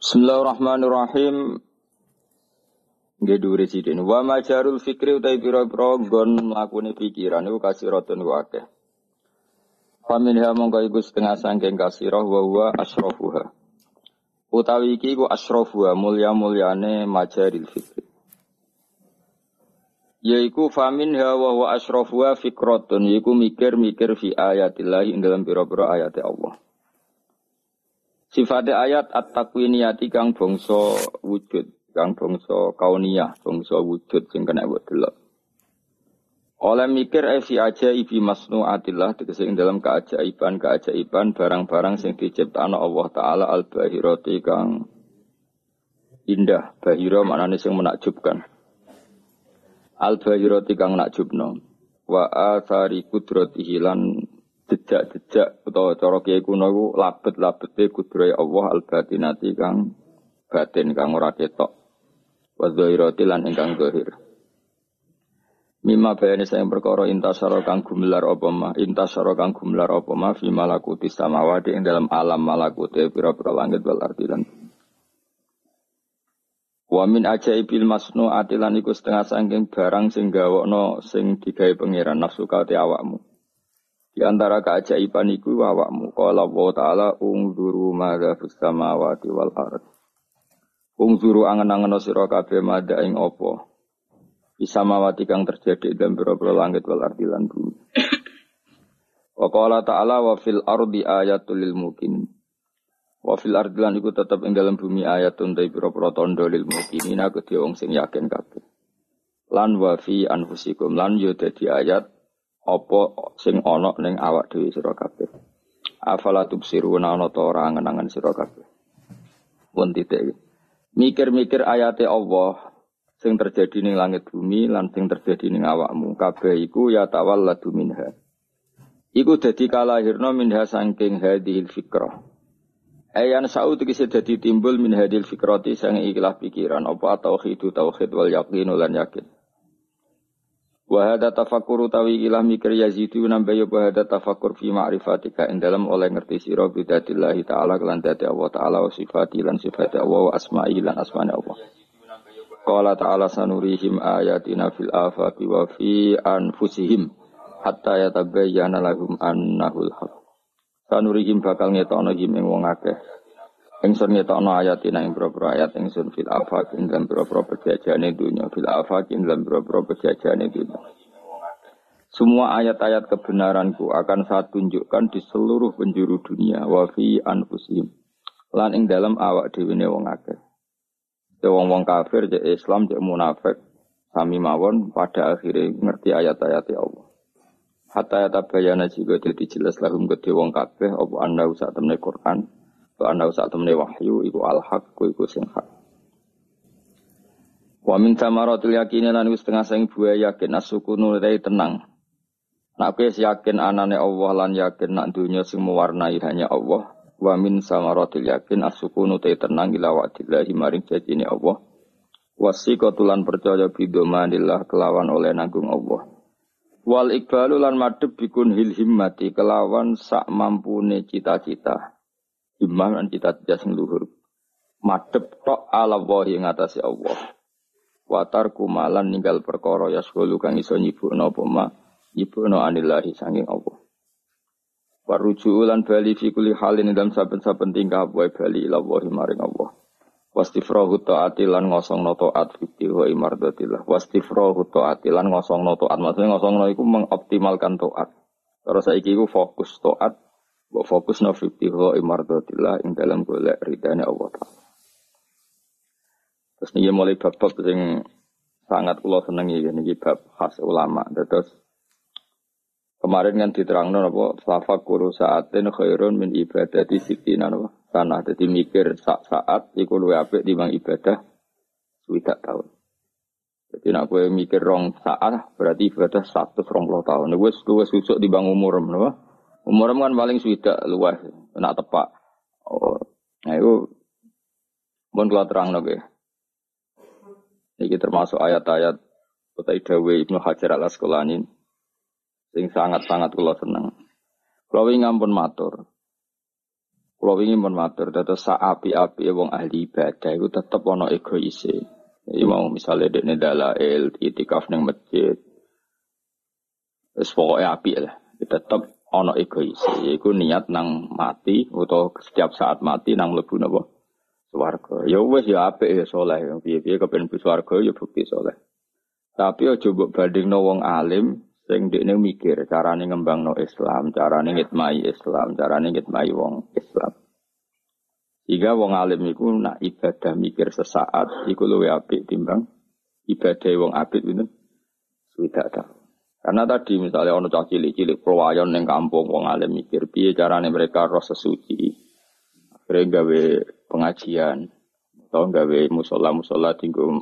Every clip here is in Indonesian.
Bismillahirrahmanirrahim. Nggih dhuwure sidin. Wa majarul fikri utai pira-pira nggon mlakune pikiran iku kasiratun wa akeh. Faminha mongko iku setengah sangking kasirah wa huwa asrafuha. Utawi iki iku asrafuha mulya-mulyane majaril fikri. Yaiku famin hawa wa asrafuha fikratun yaiku mikir-mikir fi ayatillah ing dalam pira-pira Allah. Sifatnya ayat at-takwiniyati kang bangsa wujud, kang bangsa kauniyah, bangsa wujud sing kena buat delok. Oleh mikir evi aja ibi masnuatillah tegese ing dalam keajaiban keajaiban barang-barang sing diciptakan Allah taala al bahirati kang indah. Bahira maknane sing menakjubkan. Al bahirati kang nakjubno. Wa athari kudratihi lan jejak-jejak atau cara kiai kuno iku labet-labete kudrohe Allah al batinati kang batin kang ora ketok. Wa dzahirati lan ingkang zahir. Mima bayani saya perkara intasara kang gumelar apa ma intasara kang gumelar apa ma fi malakuti samawati ing dalam alam malakute pira-pira langit wal ardi lan Wa min ajaibil masnu atilan iku setengah sangking barang sing gawokno sing digawe pangeran nafsu kate awakmu. Di antara keajaiban iku awakmu qala Allah taala ungzuru madza fis samawati wal ard. Ungzuru angen-angen sira kabeh madza ing apa. Bisa mawati kang terjadi dalam pira-pira langit wal ardi lan bumi. Wa qala ta'ala wa fil ardi ayatul lil mukminin. Wa fil ardi lan iku tetep ing dalam bumi ayatun ta tandha lil mukminin aku wong sing yakin kabeh. Lan wa fi anfusikum lan yo ayat apa sing ana ning awak dhewe sira kabeh. Afala tubsiruna ana ta ora angen-angen sira kabeh. Pun titik. Mikir-mikir ayate Allah sing terjadi ning langit bumi lan sing terjadi ning awakmu kabeh iku ya tawalladu minha. Iku dadi kalahirna minha saking hadhil fikrah. Ayan sa'u tegese dadi timbul min hadil fikrati sang ikilah pikiran apa tauhid tauhid wal yaqin lan yakin. Wa hada tafakkur utawi ilah mikir yazidu nambah ya wa hada tafakkur fi ma'rifatika ing dalam oleh ngerti sira bidatillahi ta'ala kelan dadi Allah ta'ala wa sifati lan sifati Allah wa asma'i lan asmane Allah. Qala ta'ala sanurihim ayatina fil afaqi wa fi anfusihim hatta yatabayyana lahum annahul haq. Sanurihim bakal ngetokno him ing wong akeh. Ingsun ngetokno ayatina ing boro ayat ingsun fil afaq ing dalam boro pejajane dunya fil afaq ing dalam boro pejajane dunya. Semua ayat-ayat kebenaranku akan saya tunjukkan di seluruh penjuru dunia wa fi anfusihim. Lan ing dalam awak dhewe wong akeh. Wong-wong kafir, cek Islam, cek munafik, sami mawon pada akhirnya ngerti ayat-ayat Allah. Hatta yatabayana juga jadi jelas lahum gede wong kabeh apa anda usah temne Quran, anda usah temne wahyu iku al-haq iku sing hak. Wa min tamaratul yakin lan wis setengah sing buah yakin asukunu rai tenang. Nak kowe yakin anane Allah lan yakin nak dunya sing mewarnai hanya Allah, wa min samaratil yakin asukunu te tenang ila wa'dillahi maring janjine Allah wasiqatulan percaya bidomanillah kelawan oleh nanggung Allah wal ikbalu lan madhep bikun hil himmati kelawan sak mampune cita-cita lan cita-cita sing luhur madhep tok ala wa ing atase Allah watar kumalan ninggal perkara yasgulu kang iso nyibukno apa ma nyibukno anillahi sanging Allah Waruju lan bali fi kulli halin dalam saben-saben tingkah wae bali ila wa maring Allah. Wastifrahu taati lan ngosongno taat fi wa imardatillah. Wastifrahu taati lan ngosongno taat. Maksudnya ngosongno iku mengoptimalkan taat. Terus saiki iku fokus taat, mbok fokus no fi wa imardatillah ing dalam golek ridane Allah. Terus ini mulai bab-bab sing sangat kula senengi niki bab khas ulama. Terus Kemarin kan diterangkan apa tafakkur saatin khairun min ibadati sitina apa tanah jadi mikir saat saat iku luwe apik bang ibadah swidak tahun. Jadi nak gue mikir rong saat berarti ibadah satu rong puluh tahun. Gue gue susuk di bang umur apa? Umur kan paling swidak luas, nak tepak. Oh, nah itu pun keluar terang nabe. Ini termasuk ayat-ayat kota Idawe Ibnu Hajar al Asqalani sing sangat-sangat kula seneng. Kula wingi ampun matur. Kalau ingin menmatur, tetap api-api wong ahli ibadah itu tetap ono egois. Jadi mau misalnya di dalail, itikaf neng masjid, Wis api lah. Tetap ono egois. Yaiku niat nang mati atau setiap saat mati nang lebu napa? Swarga. Ya wis ya apik ya soleh. Piye-piye kepen bu swarga ya bukti soleh. Tapi aja mbok bandingno wong alim sing dekne mikir carane ngembangno Islam, carane ngitmai Islam, carane ngitmai wong Islam. Jika wong alim iku nak ibadah mikir sesaat iku luwih apik timbang ibadah wong apik itu sudah tahu. Karena tadi misalnya ono cah cilik-cilik perwayon neng kampung wong alim mikir piye carane mereka roh sesuci. Akhirnya gawe pengajian atau gawe musola-musola tinggal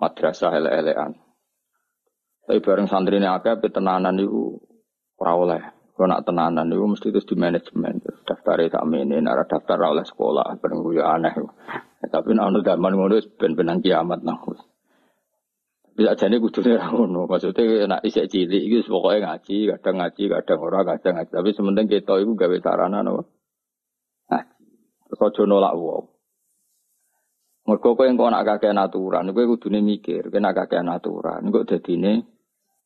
madrasah ele-elean. Tapi bareng santri ini akeh tenanan itu ora oleh. Kalau nak tenanan itu mesti terus di manajemen. Daftar tak ini, nara daftar oleh sekolah. Bareng gue aneh. Tapi nak zaman ngono ben-benan kiamat nang. Bisa jadi kudunya ngono. Maksudnya nak isek cilik itu pokoknya ngaji, kadang ngaji, kadang ora, kadang ngaji. Tapi sementing kita itu gawe sarana no. Ngaji. Terus aja nolak wong. Mergo kowe engko nak kakek aturan, kowe kudune mikir, kowe nak kakek aturan, engko dadine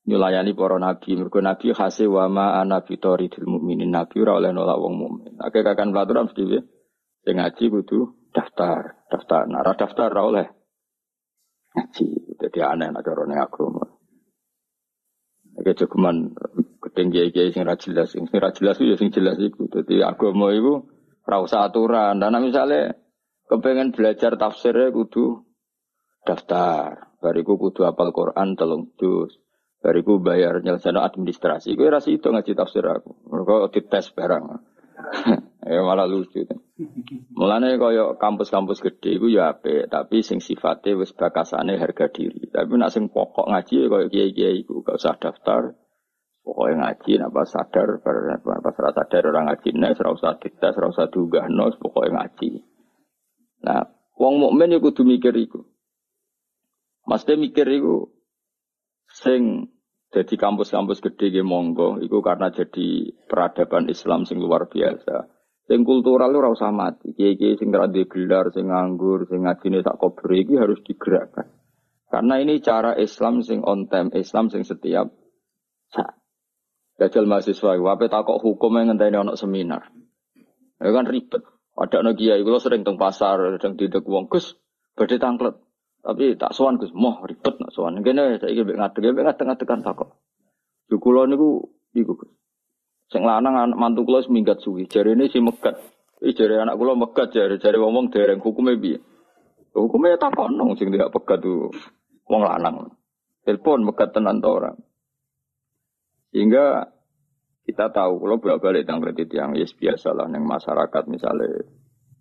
nyulayani para nabi. Mergo nabi khase wa ma ana bitoridil mukminin. Nabi ora oleh nolak wong mukmin. Akeh kakan pelaturan mesti piye? Ngaji kudu daftar, daftar. Nara daftar ora oleh. Jadi aneh nak cara ning agama. Oke cukuman ketinggi kiai sing ra jelas, sing ra jelas ya sing jelas iku. Dadi agama iku ora usah aturan. Dan misalnya kepengen belajar tafsirnya kudu daftar. Bariku kudu apal Quran telung juz. Bariku bayar nyelesaikan administrasi. Gue rasa itu ngaji tafsir aku. Mereka dites barang. ya malah lucu. Mulane kaya kampus-kampus gede iku ya apik, tapi sing sifatnya wis bakasane harga diri. Tapi nak sing pokok ngaji kaya kiai-kiai iku gak usah daftar. Pokoknya ngaji, napa sadar, pas rasa sadar orang ngaji, nih, serau usah dites, serau usah diugah, no, pokoknya ngaji. Nah, wong mukmin iku kudu mikir iku. Maksudnya mikir iku sing jadi kampus-kampus gede ge monggo iku karena jadi peradaban Islam sing luar biasa. Sing kultural ora usah mati. Kiai-kiai sing ra gelar, sing nganggur, sing ngajine sak kober iki harus digerakkan. Karena ini cara Islam sing on time, Islam sing setiap saat. Dajal mahasiswa, wape takok hukum yang ngenteni ono seminar. Ya kan ribet. Ada no kiai, kalau sering teng pasar, sedang tidak uang gus, badhe tangklet. Tapi tak sowan gus, moh ribet nak sowan. Kene saya ingin ngadeg, ngadeg ngadeg ngadeg kan takok. Jukulo niku iku gus. Sing lanang mantu kula seminggat suwi. Ini si megat. Ih jari anak kula megat jari jari ngomong dereng bi. Hukumnya takok nong sing tidak pegat tuh wong lanang. Telepon megat tenan orang. Sehingga kita tahu kalau bolak balik tentang kredit yang yes biasa lah yang masyarakat misalnya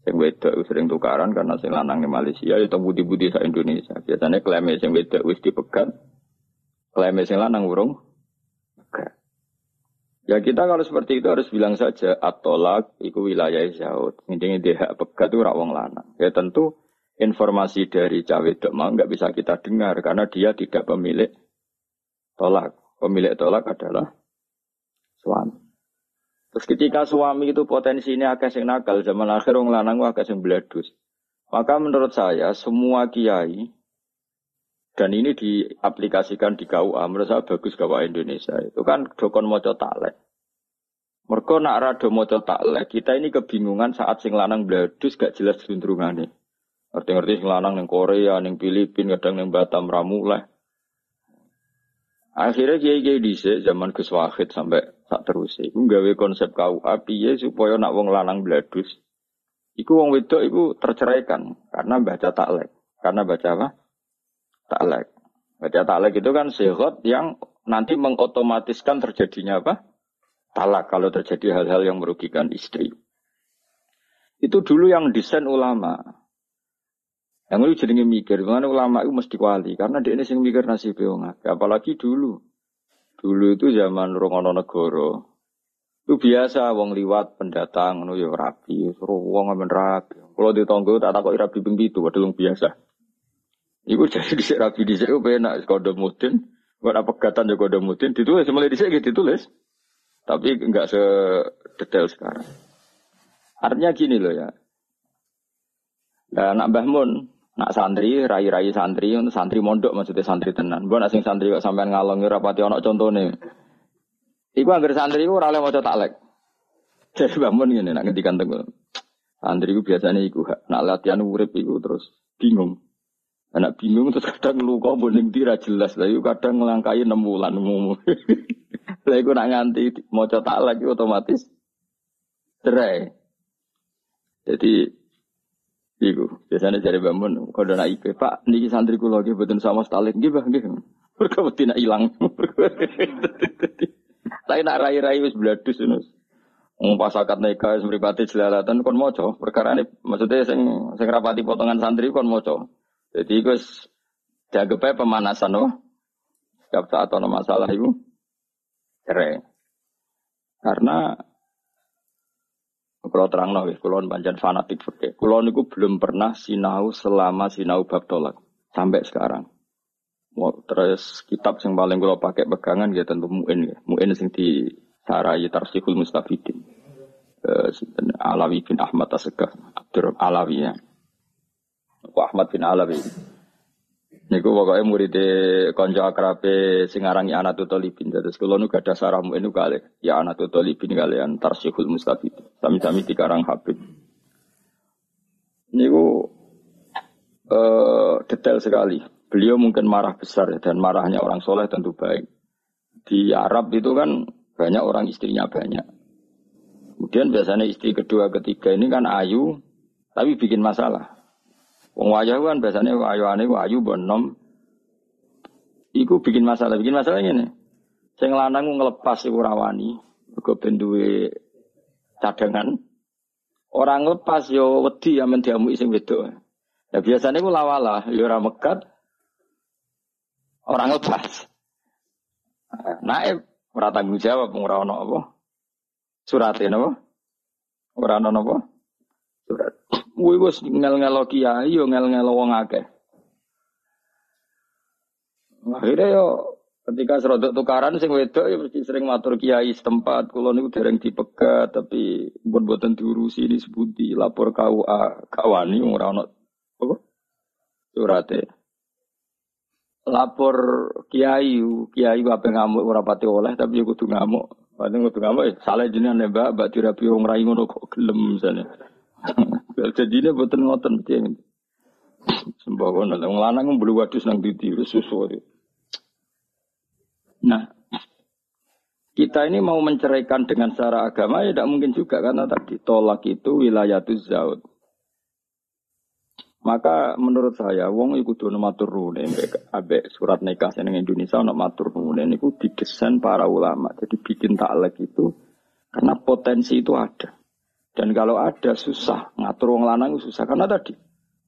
yang wedok sering tukaran karena sing lanang di Malaysia itu ya budi-budi sa Indonesia biasanya klaimnya sing wedok wis dipegat klaimnya sing lanang urung ya kita kalau seperti itu harus bilang saja atolak itu wilayah jauh intinya dia hak pegat itu rawong lanang ya tentu informasi dari cawe mau nggak bisa kita dengar karena dia tidak pemilik tolak pemilik tolak adalah suami. Terus ketika suami itu potensinya agak sing nakal, zaman akhir orang lanang agak sing beladus. Maka menurut saya semua kiai dan ini diaplikasikan di KUA, menurut saya bagus KUA Indonesia. Itu kan dokon moco taklek. Mereka nak rado moco taklek, kita ini kebingungan saat sing lanang beladus gak jelas cenderungannya. Ngerti-ngerti sing lanang neng Korea, neng Filipina, kadang neng Batam Ramuleh. Akhirnya kiai kiai dice zaman Gus Wahid sampai tak terus iku gawe konsep KUA piye supaya nak wong lanang bladus iku wong wedok iku terceraikan karena baca taklek. Karena baca apa? Taklek. Baca taklek itu kan sehat yang nanti mengotomatiskan terjadinya apa? Talak kalau terjadi hal-hal yang merugikan istri. Itu dulu yang desain ulama. Yang lu jadi mikir, mana ulama itu mesti wali, karena dia ini sing mikir nasib wong Apalagi dulu, dulu itu zaman rongono negoro, itu biasa wong liwat pendatang, nu ya rapi, suruh wong ngamen rapi. Kalau di tonggo tak takut rapi ping padahal biasa. Iku jadi di rapi di sini, enak, kode mudin, gak ada pegatan juga kode mudin, ditulis, mulai di sini ditulis. Tapi enggak sedetail sekarang. Artinya gini loh ya. Nah, nak Mbah Mun, nak santri, rai-rai santri, santri mondok maksudnya santri tenan. Bukan asing santri kok sampean ngalongi rapati ono contohnya. Iku anggar santri iku ora oleh maca taklek. Jadi Mbah Mun ngene nak ngendikan tenggo. Santri iku biasanya iku nak latihan urip iku terus bingung. Anak bingung terus kadang luka boning tira jelas lah kadang ngelangkai enam bulan umum. Lah iku nak nganti maca taklek otomatis cerai. Jadi Iku biasanya dari bangun nak IP Pak niki santri kulo lagi betul sama stalik nggih Bang nggih. Mergo wedi nak ilang. Tapi nak rai-rai wis bladus ngono. Wong pas akad nikah wis kon maca perkara ini maksudnya sing sing rapati potongan santri kon maca. Jadi iku wis dianggap pemanasan oh. Setiap saat ada masalah itu cerai. Karena kalau terang nawi, kalau panjang fanatik fikih. Kalau niku belum pernah sinau selama sinau bab tolak sampai sekarang. Terus kitab yang paling kalau pakai pegangan ya tentu muin ya. Muin sing di sarai tarsihul mustafidin. Uh, Alawi bin Ahmad Asegaf Abdur Alawi ya. Ahmad bin Alawi. Niku pokoknya murid konco akrabe sing arangi anak talibin. Terus kalau nu gada saramu ini kali ya anak talibin kalian tarsihul mustafid. Sami-sami dikarang Habib. Niku uh, detail sekali. Beliau mungkin marah besar dan marahnya orang soleh tentu baik. Di Arab itu kan banyak orang istrinya banyak. Kemudian biasanya istri kedua ketiga ini kan ayu tapi bikin masalah. Wong wayah kan biasanya wayuane wayu bonom. Iku bikin masalah, bikin masalah ini. Sing lanang ngelepas iku rawani, mergo ben duwe cadangan. Orang lepas yo wedi amen diamu sing wedok. Ya biasanya ku lawala, yo ora mekat. Orang lepas. Naib ora tanggung jawab ora ono apa? Surate napa? Ora ono napa? Kuwi wis ngel-ngelo kiai yo ngel-ngelo wong akeh. Akhirnya yo ketika serodok tukaran sing wedok ya mesti sering matur kiai setempat. Kula niku dereng dipegat tapi buat buatan diurusi sebuti lapor KUA kawani ora ono apa? Surate. Lapor kiai kiai apa ngamuk ora pati oleh tapi yo kudu ngamuk. Padahal kudu ngamuk eh, salah jenengan mbak. Mbak dirapi wong rai ngono kok gelem misalnya jadi ini buatan ngoten mesti kono. Wong lanang mbelu wadus nang didi susu. Nah, kita ini mau menceraikan dengan secara agama ya tidak mungkin juga karena tadi tolak itu wilayah zaud. Maka menurut saya wong iku kudu matur nuwun ambek surat nikah sing Indonesia ono matur nuwun niku didesain para ulama. Jadi bikin taklek itu karena potensi itu ada. Dan kalau ada susah ngatur wong lanang susah karena tadi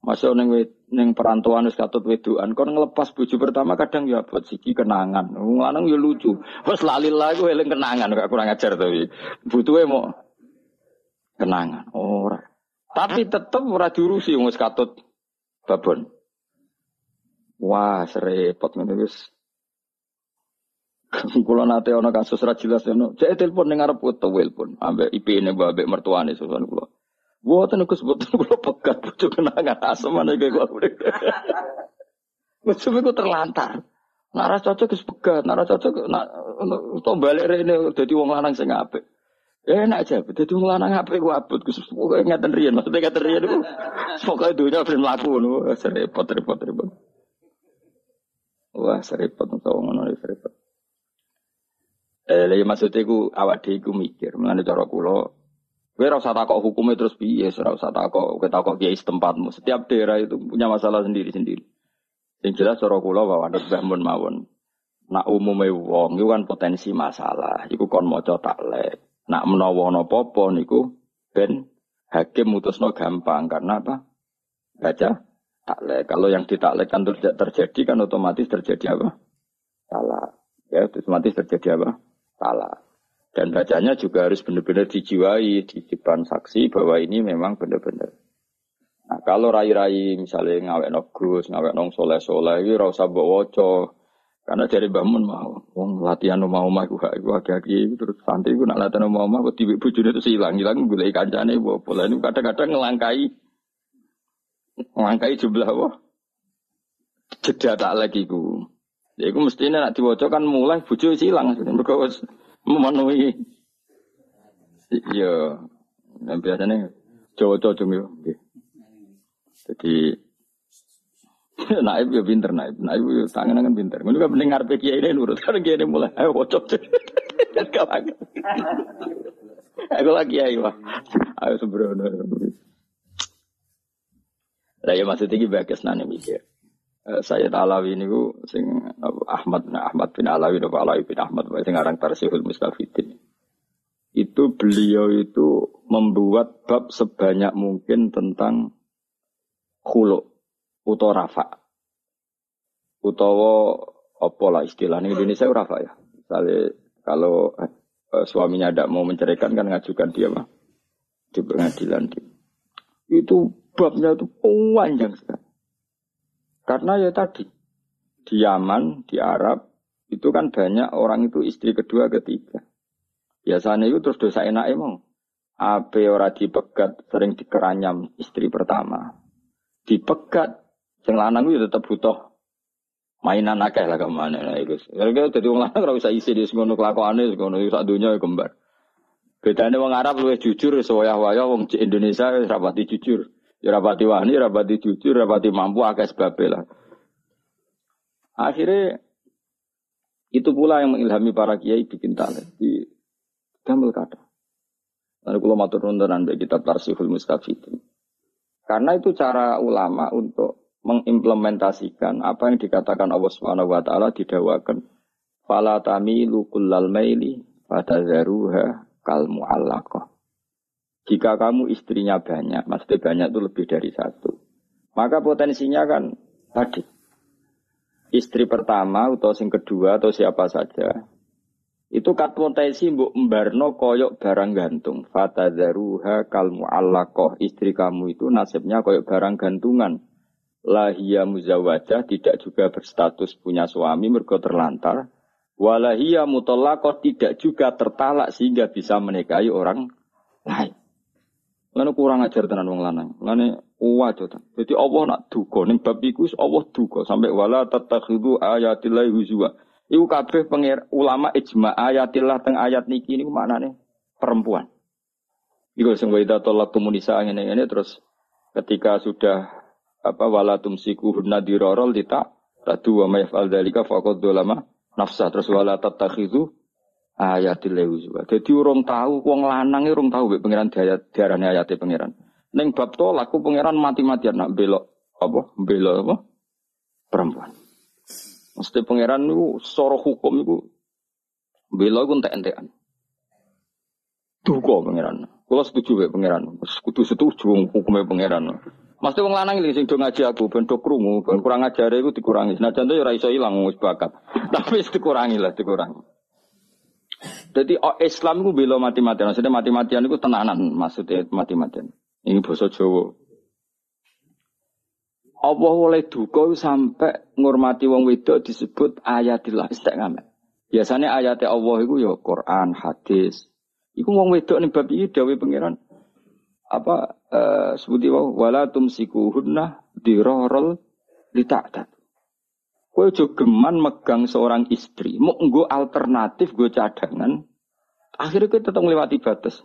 masih neng neng perantauan wis katut wedoan kon ngelepas bojo pertama kadang ya buat siki kenangan. Wong lanang ya lucu. Wes lali lagu eling kenangan gak kurang ajar tapi butuhe mau kenangan. Ora. Tapi tetep ora diurusi wong wis katut babon. Wah, serepot ngene wis Kulo nate ana kasus ra jelas ngono. Cek telepon ning arep foto pun ambek IP-ne ambek mertuane susun kulo. Mboten Gus mboten kulo pegat bojo kenangan asem ana kaya kulo. Macam itu terlantar. Nara cocok Gus pegat, nara cocok nak to balik rene dadi wong lanang sing apik. Enak aja, dadi wong lanang apik ku abot Gus pokoke ngaten riyen, maksudnya ngaten riyen iku pokoke dunya ben mlaku ngono, serepot repot repot. Wah, serepot wong ngono serepot. Eh, lha maksudnya ku awak dhewe iku mikir, mengenai cara kula Kowe ora usah takok hukumnya terus piye, ora usah takok kowe takok kiai setempatmu. Setiap daerah itu punya masalah sendiri-sendiri. Yang jelas cara kula bahwa ada Mbah mawon. Nak umume wong iku kan potensi masalah, iku kon maca taklek. Nak menawa ana apa niku ben hakim mutusno gampang karena apa? Baca taklek. Kalau yang ditaklekkan terjadi kan otomatis terjadi apa? Salah. Ya, otomatis terjadi apa? Salah. Dan bacanya juga harus benar-benar dijiwai di depan saksi bahwa ini memang benar-benar. Nah, kalau rai-rai misalnya ngawek no gus, ngawek nong soleh soleh, ini rasa bawa. Karena dari bangun mau, wong latihan omah iku gak iku agak terus santri iku nak latihan mau omah kok tiba bojone terus ilang, ilang golek kancane bola ini kadang-kadang ngelangkai ngelangkai jumlah wah jeda tak lagi ku. Ya iku mestinya nak diwaca kan mulai bojo ilang mergo wis memenuhi Iya, dan biasanya cowok-cowok yo. Jadi naib ya pinter naib, naib ya tangan kan pinter. Kan mendengar kiai ini nurut kan ini mulai ayo kocok. Aku lagi ayo ayo sembrono. Lah ya maksudnya iki bagus nane mikir. Eh, saya Alawi ini ku sing Ahmad nah Ahmad bin Alawi atau Alawi bin Ahmad sing aran Tarsihul Mustafidin. Itu beliau itu membuat bab sebanyak mungkin tentang khuluk utawa rafa. Utawa apa lah istilahnya Indonesia rafa ya. Misalnya kalau eh, suaminya tidak mau menceraikan kan ngajukan dia mah di pengadilan. Itu babnya itu panjang sekali. Karena ya tadi di Yaman, di Arab itu kan banyak orang itu istri kedua, ketiga. Biasanya itu terus dosa enak emang. Ape ora dipegat sering dikeranyam istri pertama. Dipegat Sing lanang itu tetap butuh mainan akeh lah ke mana nah itu. Karena jadi orang lanang ora usah isi di ngono kelakuane ngono sak dunia ya kembar. Bedanya wong Arab luwih jujur sewaya-waya wong Indonesia rapati jujur. Ya rapati wani, rapati jujur, rapati mampu akeh sebabe lah. Akhirnya itu pula yang mengilhami para kiai bikin talent di gambar kata. Lalu kalau matur nuntunan bagi kitab Tarsihul Mustafidin. Karena itu cara ulama untuk mengimplementasikan apa yang dikatakan Allah Subhanahu wa taala didawakan fala tamilu kullal maili fatazaruha kal muallaqah jika kamu istrinya banyak maksudnya banyak itu lebih dari satu maka potensinya kan tadi. Istri pertama atau sing kedua atau siapa saja itu kat potensi mbok mbarno koyok barang gantung. Fatazaruha kal muallaqah istri kamu itu nasibnya koyok barang gantungan. Lahia muzawajah tidak juga berstatus punya suami mergo terlantar. Walahia mutolakoh tidak juga tertalak sehingga bisa menikahi orang lain Lalu kurang ajar tenan wong lanang. Lalu wajo Jadi Allah nak duga ning bab iku Allah duga sampai wala tatakhidu ayatillah huzwa. Iku kabeh pengir ulama ijma ayatillah teng ayat niki niku maknane perempuan. Iku sing wa tolak komunisa ngene-ngene terus ketika sudah apa wala tumsiku hunna dirorol dita tadu wa mayfal dalika faqad dolama nafsa terus wala tatakhizu ayatil lewuzwa. Jadi urung tahu wong lanang urung tahu mek pangeran diarani ayate pangeran. Ning bab tolak ku pangeran mati-matian nak belok apa belok apa perempuan. Mesti pangeran niku soro hukum niku belok ku entek-entekan. Duga pangeran. Kalau setuju mek pangeran. Kudu setuju hukumnya pangeran. Mesti wong lanang iki sing do ngaji aku ben do krungu, ben kurang ajare iku dikurangi. Senajan to ya iso ilang bakat. Tapi dikurangi lah, dikurangi. Jadi oh, Islam itu bela mati-matian. Maksudnya mati-matian itu tenanan. Maksudnya mati-matian. Ini bahasa Jawa. Allah oleh duka sampai ngurmati wong wedok disebut ayatillah istiqamah. Biasanya ayatnya Allah itu ya Quran, hadis. Iku wong wedok nih bab iki dawuh pangeran apa uh, sebuti wau wala tumsikuhunna dirorol lita'tat. Kowe aja geman megang seorang istri, mau nggo alternatif gue cadangan. Akhirnya kowe tetap melewati batas.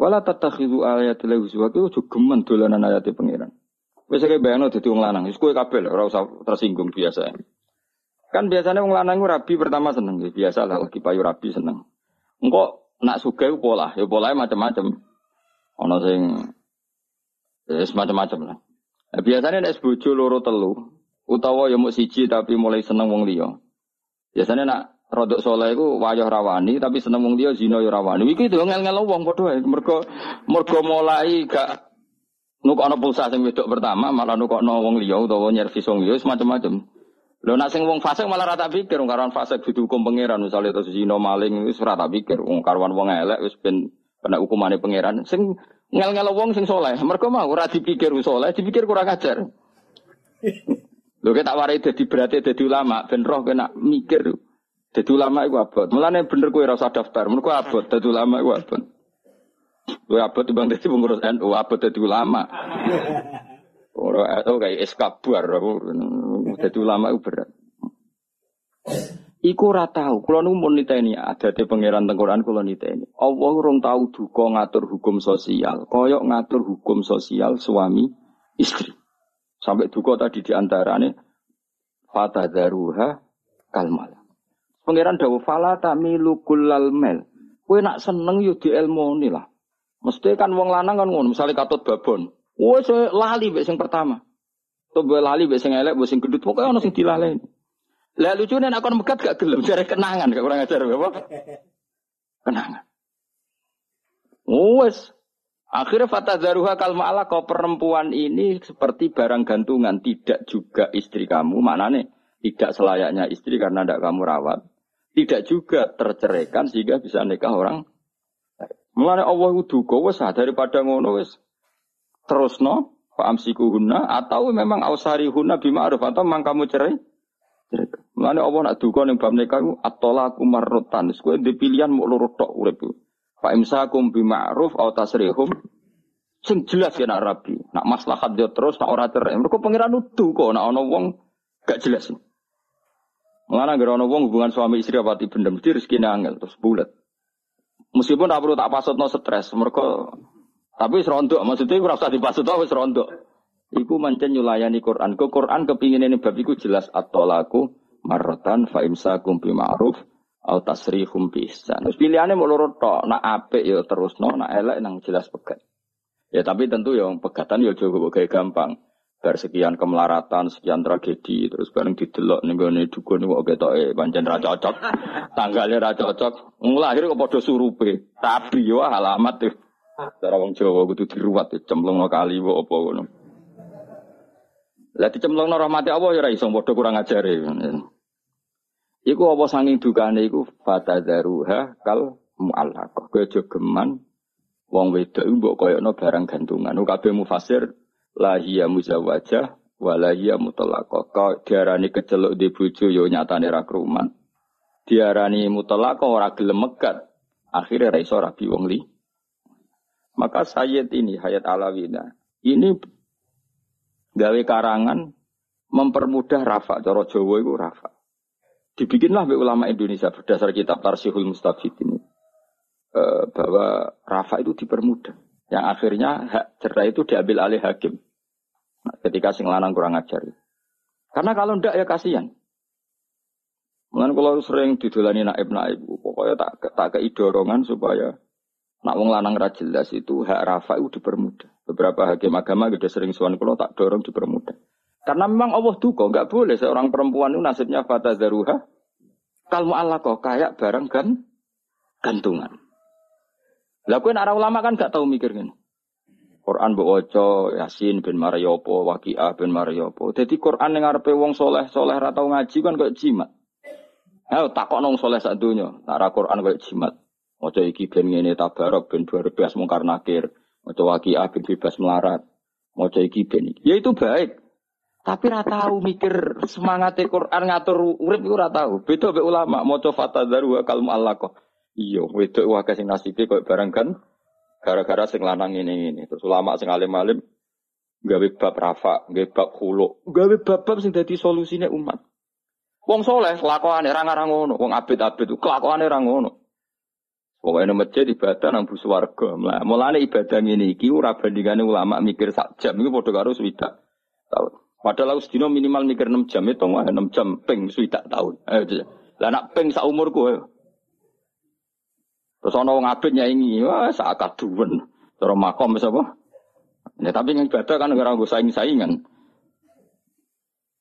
Wala tatakhidu ayatil huzwa kowe aja geman dolanan ayat pangeran. Wis kaya bayangno dadi wong lanang, wis kowe kabeh ora usah tersinggung biasa. Kan biasanya wong lanang rabi pertama seneng, biasa lah lagi payu rabi seneng. Engkau nak suka pola, ya polanya macam-macam. Ono sing ya semacam-macam lah. Nah, biasanya nek bojo loro telu utawa ya mau siji tapi mulai seneng wong liya. Biasanya nak rodok soleh iku wayah rawani tapi seneng wong liya zina ya rawani. Iki itu ngel-ngel wong padha wae. Mergo mergo mulai gak nukokno pulsa sing wedok pertama malah nukokno wong liya utawa nyervis wong liya semacam-macam. Lho nak sing wong fasik malah rata pikir wong karuan fasik dihukum pangeran misalnya terus zina maling wis rata pikir wong karuan wong elek wis ben kena hukumane pangeran. Sing ngel-ngel wong sing soleh. Mereka mau ora dipikir soleh, dipikir kurang ajar. Lho kita warai dadi berarti dadi ulama ben roh kena mikir. Dadi ulama iku abot. Mulane bener kowe ora usah daftar. Mun kowe abot dadi ulama iku abot. Kowe abot timbang dadi pengurus NU, abot dadi ulama. Ora tau kayak eskabar dadi ulama iku berat. Iku ora tau, kula nu mun niteni adate pangeran teng Quran kula niteni. Allah urung tau duka ngatur hukum sosial, koyok ngatur hukum sosial suami istri. Sampai duka tadi diantarane fatadaruha kalmal. Pangeran dawu fala tamilu kullal mel. Kowe nak seneng yo dielmoni lah. Mesti kan wong lanang kan ngono, misalnya katut babon. Wes lali mbek sing pertama. Tuh lali mbek sing elek, mbek sing gendut, pokoke ana sing dilaleni. Lah lucu nih aku megat gak gelem cari kenangan gak kurang ajar apa? Kenangan. Wes. Akhirnya fata zaruha kalma Allah kau perempuan ini seperti barang gantungan. Tidak juga istri kamu. Mana nih tidak selayaknya istri karena tidak kamu rawat. Tidak juga terceraikan sehingga bisa nikah orang. Mulane Allah duka wes daripada ngono wes terus no amsiku huna atau memang ausari huna bima aruf atau memang kamu cerai. Mulane Allah nak duka ning bab nikah at-talaqu marratan. Wis kowe ndek pilihan mau urip. Fa imsakum bi ma'ruf aw tasrihum sing jelas ya nak rabi. Nak maslahat yo terus nak ora cerai. Mergo pangeran nudu kok nak ana wong gak jelas. Mulane anggere ana wong hubungan suami istri apa ti bendem mesti rezekine angel terus bulat. Meskipun tak perlu tak pasutno stres, mereka tapi serondok maksudnya ora usah dipasut wis serondok. Iku mancen nyulayani Quran. Ke Quran kepingin ini bab iku jelas at-tolaku marrotan fa imsakum bi ma'ruf au tasrihum bi ihsan. Terus pilihannya mau loro tok, nak apik ya terus no, nak elek nang jelas pegat. Ya tapi tentu yang pegatan ya juga kayak gampang. Bar sekian kemelaratan, sekian tragedi, terus bareng didelok ning gone dukun kok ketoke pancen ra cocok. Tanggalnya ra cocok. Nglahir kok padha surupe. Tapi yo alamat tuh. Cara wong Jawa kudu diruwat cemplung kali apa ngono. Lah dicemplungno rahmati Allah ya ora iso padha kurang ajare. Iku apa sanging dukane iku fatadzaruha kal mu'allaqah. Kowe aja geman wong wedok iku mbok koyokno barang gantungan. Kabeh mufasir la hiya muzawwajah wa la hiya mutallaqah. Kau diarani keceluk di bojo yo nyatane ra kruman. Diarani mutallaqah ora gelem megat. Akhirnya ra iso rabi wong li. Maka Sayyid ini Hayat Alawina ini gawe karangan mempermudah rafa. Cara Jawa itu rafa. Dibikinlah oleh ulama Indonesia berdasar kitab Tarsihul Mustafid ini. E, bahwa rafa itu dipermudah. Yang akhirnya hak cerai itu diambil alih hakim. Nah, ketika sing lanang kurang ajar. Karena kalau ndak ya kasihan. Mungkin kalau sering didulani naib naib, pokoknya tak tak dorongan supaya nak wong lanang ra jelas itu hak rafa itu dipermudah. Beberapa hakim agama sudah sering suan kalau tak dorong dipermudah. Karena memang Allah duka, nggak boleh seorang perempuan itu nasibnya fata daruha. Kalau Allah kok kayak barang kan gantungan. Lakuin arah ulama kan gak tahu mikir kan. Quran bu Oco, Yasin bin Mariopo, Wakia bin Mariopo. Jadi Quran yang ngarepe wong soleh soleh ratau ngaji kan kayak jimat. Ayo takok nong soleh saat dunia. Nara Quran kayak jimat. Ojo iki ben ngene tabarok ben dua belas mungkar nakir. Maca waqiah bin bebas melarat. Maca iki ben Ya itu baik. Tapi ora tahu mikir semangat Quran ngatur urip iku ora tahu. Beda be ulama maca fatadzaru kalmu Allah kok. Iya, wedok wae sing nasibe koyo barang kan gara-gara sing lanang ini ini. Terus ulama sing alim-alim gawe bab rafa, gawe bab khulu, gawe bab-bab sing dadi solusine umat. Wong soleh kelakuane ra ngarang ngono, wong abid-abid kelakuane ra ngono. Pokoknya masjid ibadah nang bus warga. Mulane ibadah ini iki ora bandingane ulama mikir sak jam iku padha karo swidak tahun. Padahal aku sedina minimal mikir 6 jam itu mah 6 jam ping swidak tahun. Ayo. Lah nak ping sak umurku ayo. Terus ana wong abid nyaingi, wah sak kaduwen. Cara makom wis apa? Ya tapi yang ibadah kan ora nggo saing-saingan.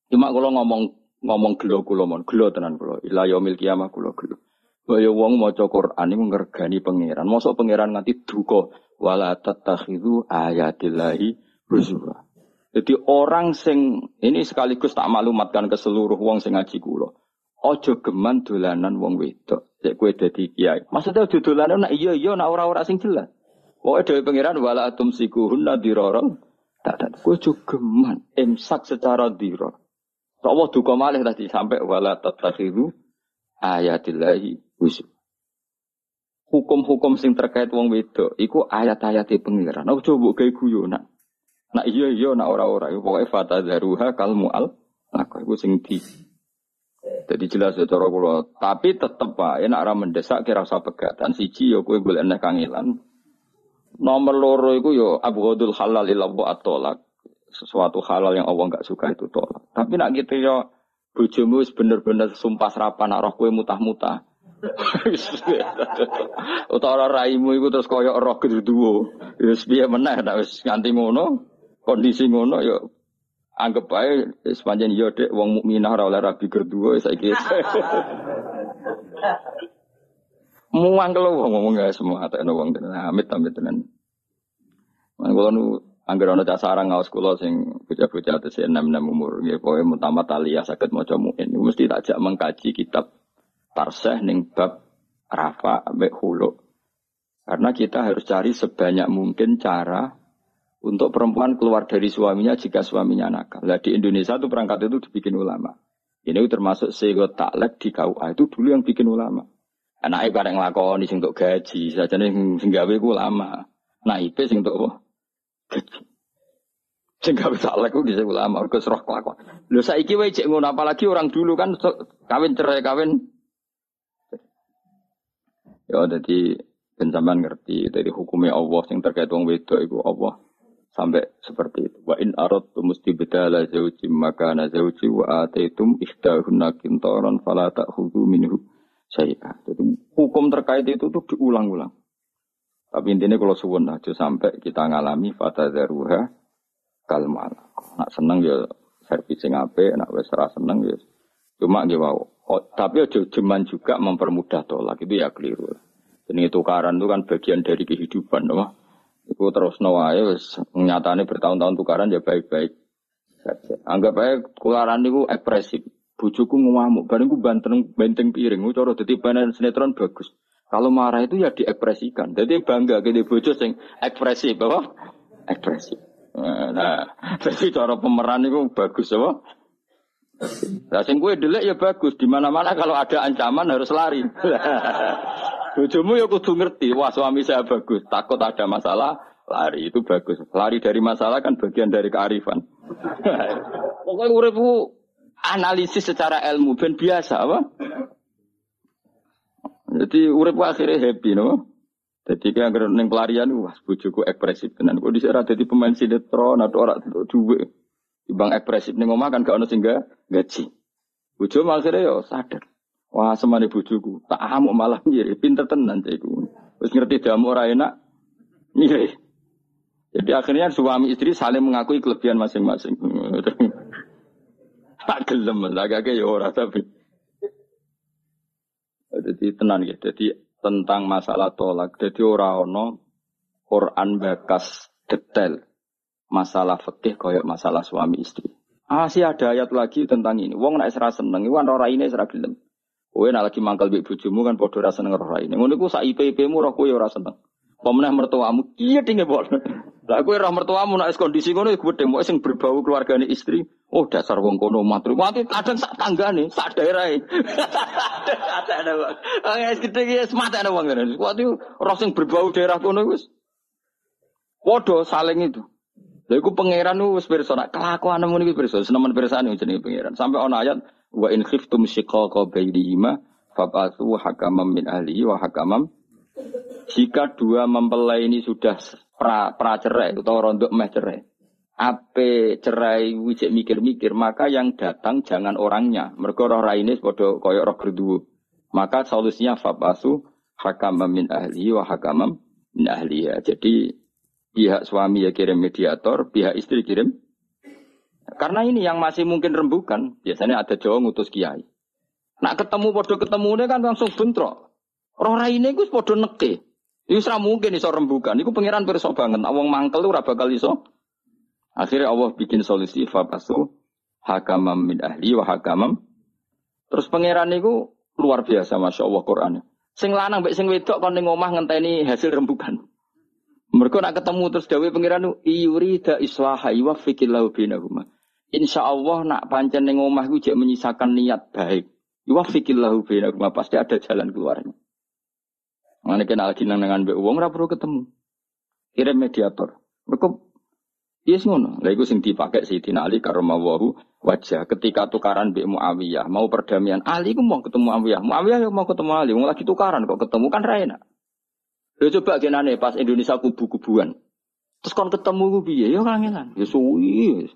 Cuma kalau ngomong ngomong gelo kula mon, gelo tenan kula. Ila yaumil kiamah kula gelo. Kaya wong maca Quran iku ngergani pangeran. Mosok pangeran nganti duka wala tattakhidhu ayatillahi huzwa. Jadi orang sing ini sekaligus tak maklumatkan ke seluruh wong sing ngaji kula. Ojo geman dolanan wong wedok. Cek kowe dadi kiai. Maksudnya ojo dolanan nak iya iya nak ora-ora sing jelas. Pokoke dhewe pangeran wala tumsikuhunna dirara. Tak tak kowe ojo geman imsak secara dirara. Allah duka malih tadi sampai wala tatakhiru ayatillahi husuk. Hukum-hukum sing terkait wong wedok iku ayat-ayat pengiran. Nah, coba kayak guyonan. Nah iya iya nak ora-ora pokoke fatadharuha kal mual. Nah iku sing di jadi jelas ya cara kula. Tapi tetep wae nek ora mendesak kira usah pegatan. Siji ya kowe golek nek kangelan. Nomor loro iku yo ya abghadul halal ila atolak. Sesuatu halal yang Allah enggak suka itu tolak. Tapi nak gitu ya bojomu wis bener-bener sumpah serapan nak roh kowe mutah-mutah. Utawa raimu iku terus koyo roh kedua. Wis piye meneh nek wis nganti ngono, kondisi ngono ya anggap aja sepanjang yo dek wong mukminah ora oleh rabi kedua saiki. Muang kalau wong ngomong gak semua atau wong tenan amit amit tenan. Man kula nu angger ana sarang ngaos kula sing bocah-bocah atus enam-enam umur nggih pokoke mutamat aliyah saged maca muin mesti tak jak mengkaji kitab tarseh ning bab rafa ambek. Karena kita harus cari sebanyak mungkin cara untuk perempuan keluar dari suaminya jika suaminya nakal. Nah, di Indonesia itu perangkat itu dibikin ulama. Ini termasuk sego taklek di KUA itu dulu yang bikin ulama. Anak ibu yang lakoni sing untuk gaji, saja nih sing gawe ku lama. Nah IP sing untuk? Gaji. Sing gawe taklek bisa ulama, kok roh kelakuan. Lho saiki wae cek ngono apalagi orang dulu kan kawin cerai kawin. Ya jadi pencaman ngerti dari hukumnya Allah yang terkait wong wedok itu Allah sampai seperti itu. Wa in aradtum mustibdala zawjin makana zawji wa ataitum ihdahunna kintaran fala ta'khudhu minhu saya. Jadi hukum terkait itu tuh diulang-ulang. Tapi intinya kalau suwun aja sampai kita ngalami fata daruha kalmal. Nak seneng ya servis sing ape, nak wes seneng ya cuma gitu. Oh, tapi aja cuman juga mempermudah tolak itu ya keliru. Ini tukaran itu kan bagian dari kehidupan, no? Itu terus nawae wes nyatane bertahun-tahun tukaran ya baik-baik saja. Anggap aja tukaran itu ekspresif. Bujuku ngamuk, bareng gue banteng benteng piring, coro jadi panen sinetron bagus. Kalau marah itu ya diekspresikan. Jadi bangga gede bojo sing ekspresif, apa? Ekspresif. Nah, jadi cara pemeran itu bagus, apa? Nah, sing gue delek ya bagus. Di mana-mana kalau ada ancaman harus lari. Bojomu ya kudu ngerti, wah suami saya bagus, takut ada masalah, lari itu bagus. Lari dari masalah kan bagian dari kearifan. Pokoknya uripku analisis secara ilmu ben biasa apa? Jadi urip akhirnya happy no. Jadi kayak agar neng pelarian wah bojoku ekspresif tenan. Kok dhisik ora dadi pemain sinetron atau ora duwe. Ibang ekspresif ning omah kan gak ono sing gaji. Bojo akhirnya yo sadar. Wah semane bojoku tak amuk malah ngiri pinter tenan iku. Wis ngerti damu ora enak. Ngiri. Jadi akhirnya suami istri saling mengakui kelebihan masing-masing. Tak gelem kakek ya ora tapi. Jadi tenan ya. Jadi tentang masalah tolak. Jadi ora ono Quran bakas detail masalah fikih koyok masalah suami istri. Ah sih ada ayat lagi tentang ini. Wong nek ora seneng iku ora ini ora gelem. Kowe nek lagi mangkal mbek bojomu kan padha ora seneng ora ini. Ngono iku sak IP-IP-mu ora kowe ora seneng. Pemenang mertuamu, iya tinggal boleh. Lah kowe ora mertuamu nek kondisi ngono iku demo sing berbau keluargane istri. Oh dasar wong kono matru. Mati kadang sak tanggane, sak daerahe. Ada wong. Ah es gede semata ana wong ngene. Kuwi roh sing berbau daerah kono wis. Padha saling itu. Lha iku pangeran wis pirsa nek kelakuan ngono iki pirsa, senemen pirsane jenenge pangeran. Sampai ana ayat wa in khiftum shiqaqa bainihima fab'athu hakamam min ahlihi wa hakamam jika dua mempelai ini sudah pra, pra cerai atau rontok meh cerai, ape cerai wijek mikir-mikir, maka yang datang jangan orangnya. Mereka roh ini bodoh koyok roh berdua. Maka solusinya fabasu hakam min ahli wa hakam min ahli ya. Jadi pihak suami ya kirim mediator, pihak istri kirim. Karena ini yang masih mungkin rembukan, biasanya ada Jawa ngutus kiai. Nak ketemu bodoh ketemu kan langsung bentrok. Roh raine gue bodoh neke. Itu serah mungkin iso rembukan. Iku pangeran pirsa banget. Awang mangkel ora bakal iso. Akhirnya Allah bikin solusi fabasu hakamam min ahli wa hakamam. Terus pangeran itu luar biasa masya Allah Quran. Sing lanang mbek sing wedok kon ning omah ngenteni hasil rembukan. Mereka nak ketemu terus dawe pangeran iyuri da islaha wa fikillahu bainahuma. Insya Allah nak pancen ning omah jek menyisakan niat baik. Yuwafikillahu bainakum pasti ada jalan keluarnya. Mana kena lagi nang dengan mbek wong perlu ketemu. Kirim mediator. Mereka Yes ngono. Lah iku sing dipakai Sayyidina Ali karamawahu wajah ketika tukaran Mbak Muawiyah mau perdamaian Ali ku mau ketemu Muawiyah. Muawiyah mau ketemu Ali, mau lagi tukaran kok ketemu kan ra enak. Coba genane pas Indonesia kubu-kubuan. Terus kon ketemu ku piye? Ya kangenan. Ya suwi.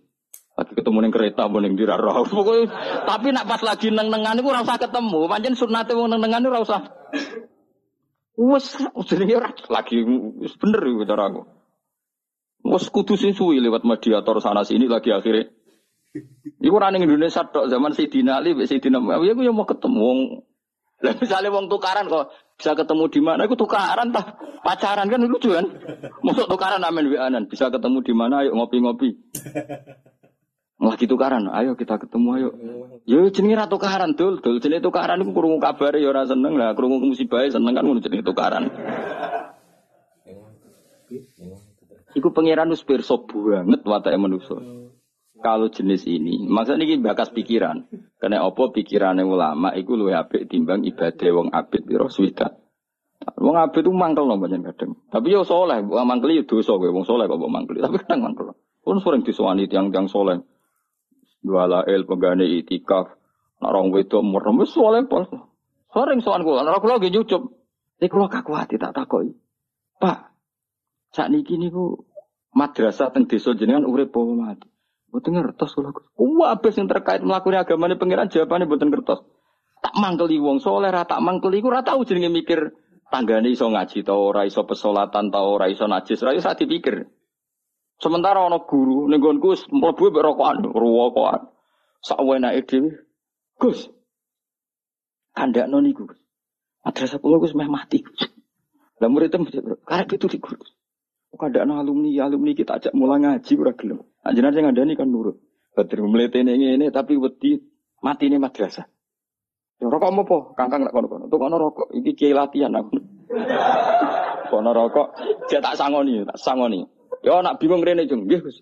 Lagi ketemu ning kereta mau ning dirarah. Pokoke tapi nak pas lagi neng-nengan iku ora usah ketemu. Pancen sunate wong neng-nengan ora usah. Wes jenenge ora lagi bener iku cara aku. Wes kudu sing suwi lewat mediator sana sini lagi akhirnya. Iku ora ning Indonesia tok zaman Sidina Ali mek Sidina Muawiyah aku ya mau ketemu. Lah misalnya wong tukaran kok bisa ketemu di mana iku tukaran tah pacaran kan lucu kan. Masuk tukaran amen wianan bisa ketemu di mana ayo ngopi-ngopi. Lagi tukaran, ayo kita ketemu ayo. Yo jenenge ra tukaran dul, dul jenenge tukaran iku krungu kabare ya ora seneng lah, krungu musibah seneng kan ngono jenenge tukaran. Iku pangeran wis pirsa banget watake manusa. Kalau jenis ini, maksudnya ini bakas pikiran. Karena apa pikirannya ulama iku luwih apik timbang ibadah wong abid piro swida. Wong abid itu mangkel loh banyak kadang. Tapi yo soleh, wong mangkel yo dosa wong soleh kok mangkel. Tapi kadang mangkel. Pun sering disuani tiang-tiang soleh. Dua lael penggane itikaf. Nak rong wedok merem wis soleh pol. Sering sowan kula, nek kula nggih nyucup. Nek kula kakuati tak takoki. Pak, Saat niki niku madrasah teng desa jenengan urip apa mati? Mboten ngertos kula. Wah, abis yang terkait melakukan agamane pangeran jawabannya mboten ngertos. Tak mangkeli wong soleh ra tak mangkeli iku ora tau jenenge mikir tanggane iso ngaji ta ora iso pesolatan ta ora iso najis ora iso dipikir. Sementara ana guru ning nggonku mlebu mbek rokokan, rokokan. Sakwenake dhewe. Gus. Kandakno niku. Madrasah kula Gus meh mati. Lah murid karep itu di guru. Kadang alumni, alumni kita ajak mulai ngaji ora gelem. Anjenar sing ngandani kan nurut. Badri mletene ini tapi wedi mati ini madrasah. Ya rokok mau po, kangkang nak kono-kono. Tuh kono rokok, iki kiai latihan aku. kono rokok, dia tak sangoni, tak sangoni. Ya nak bingung rene jeng, nggih Gus.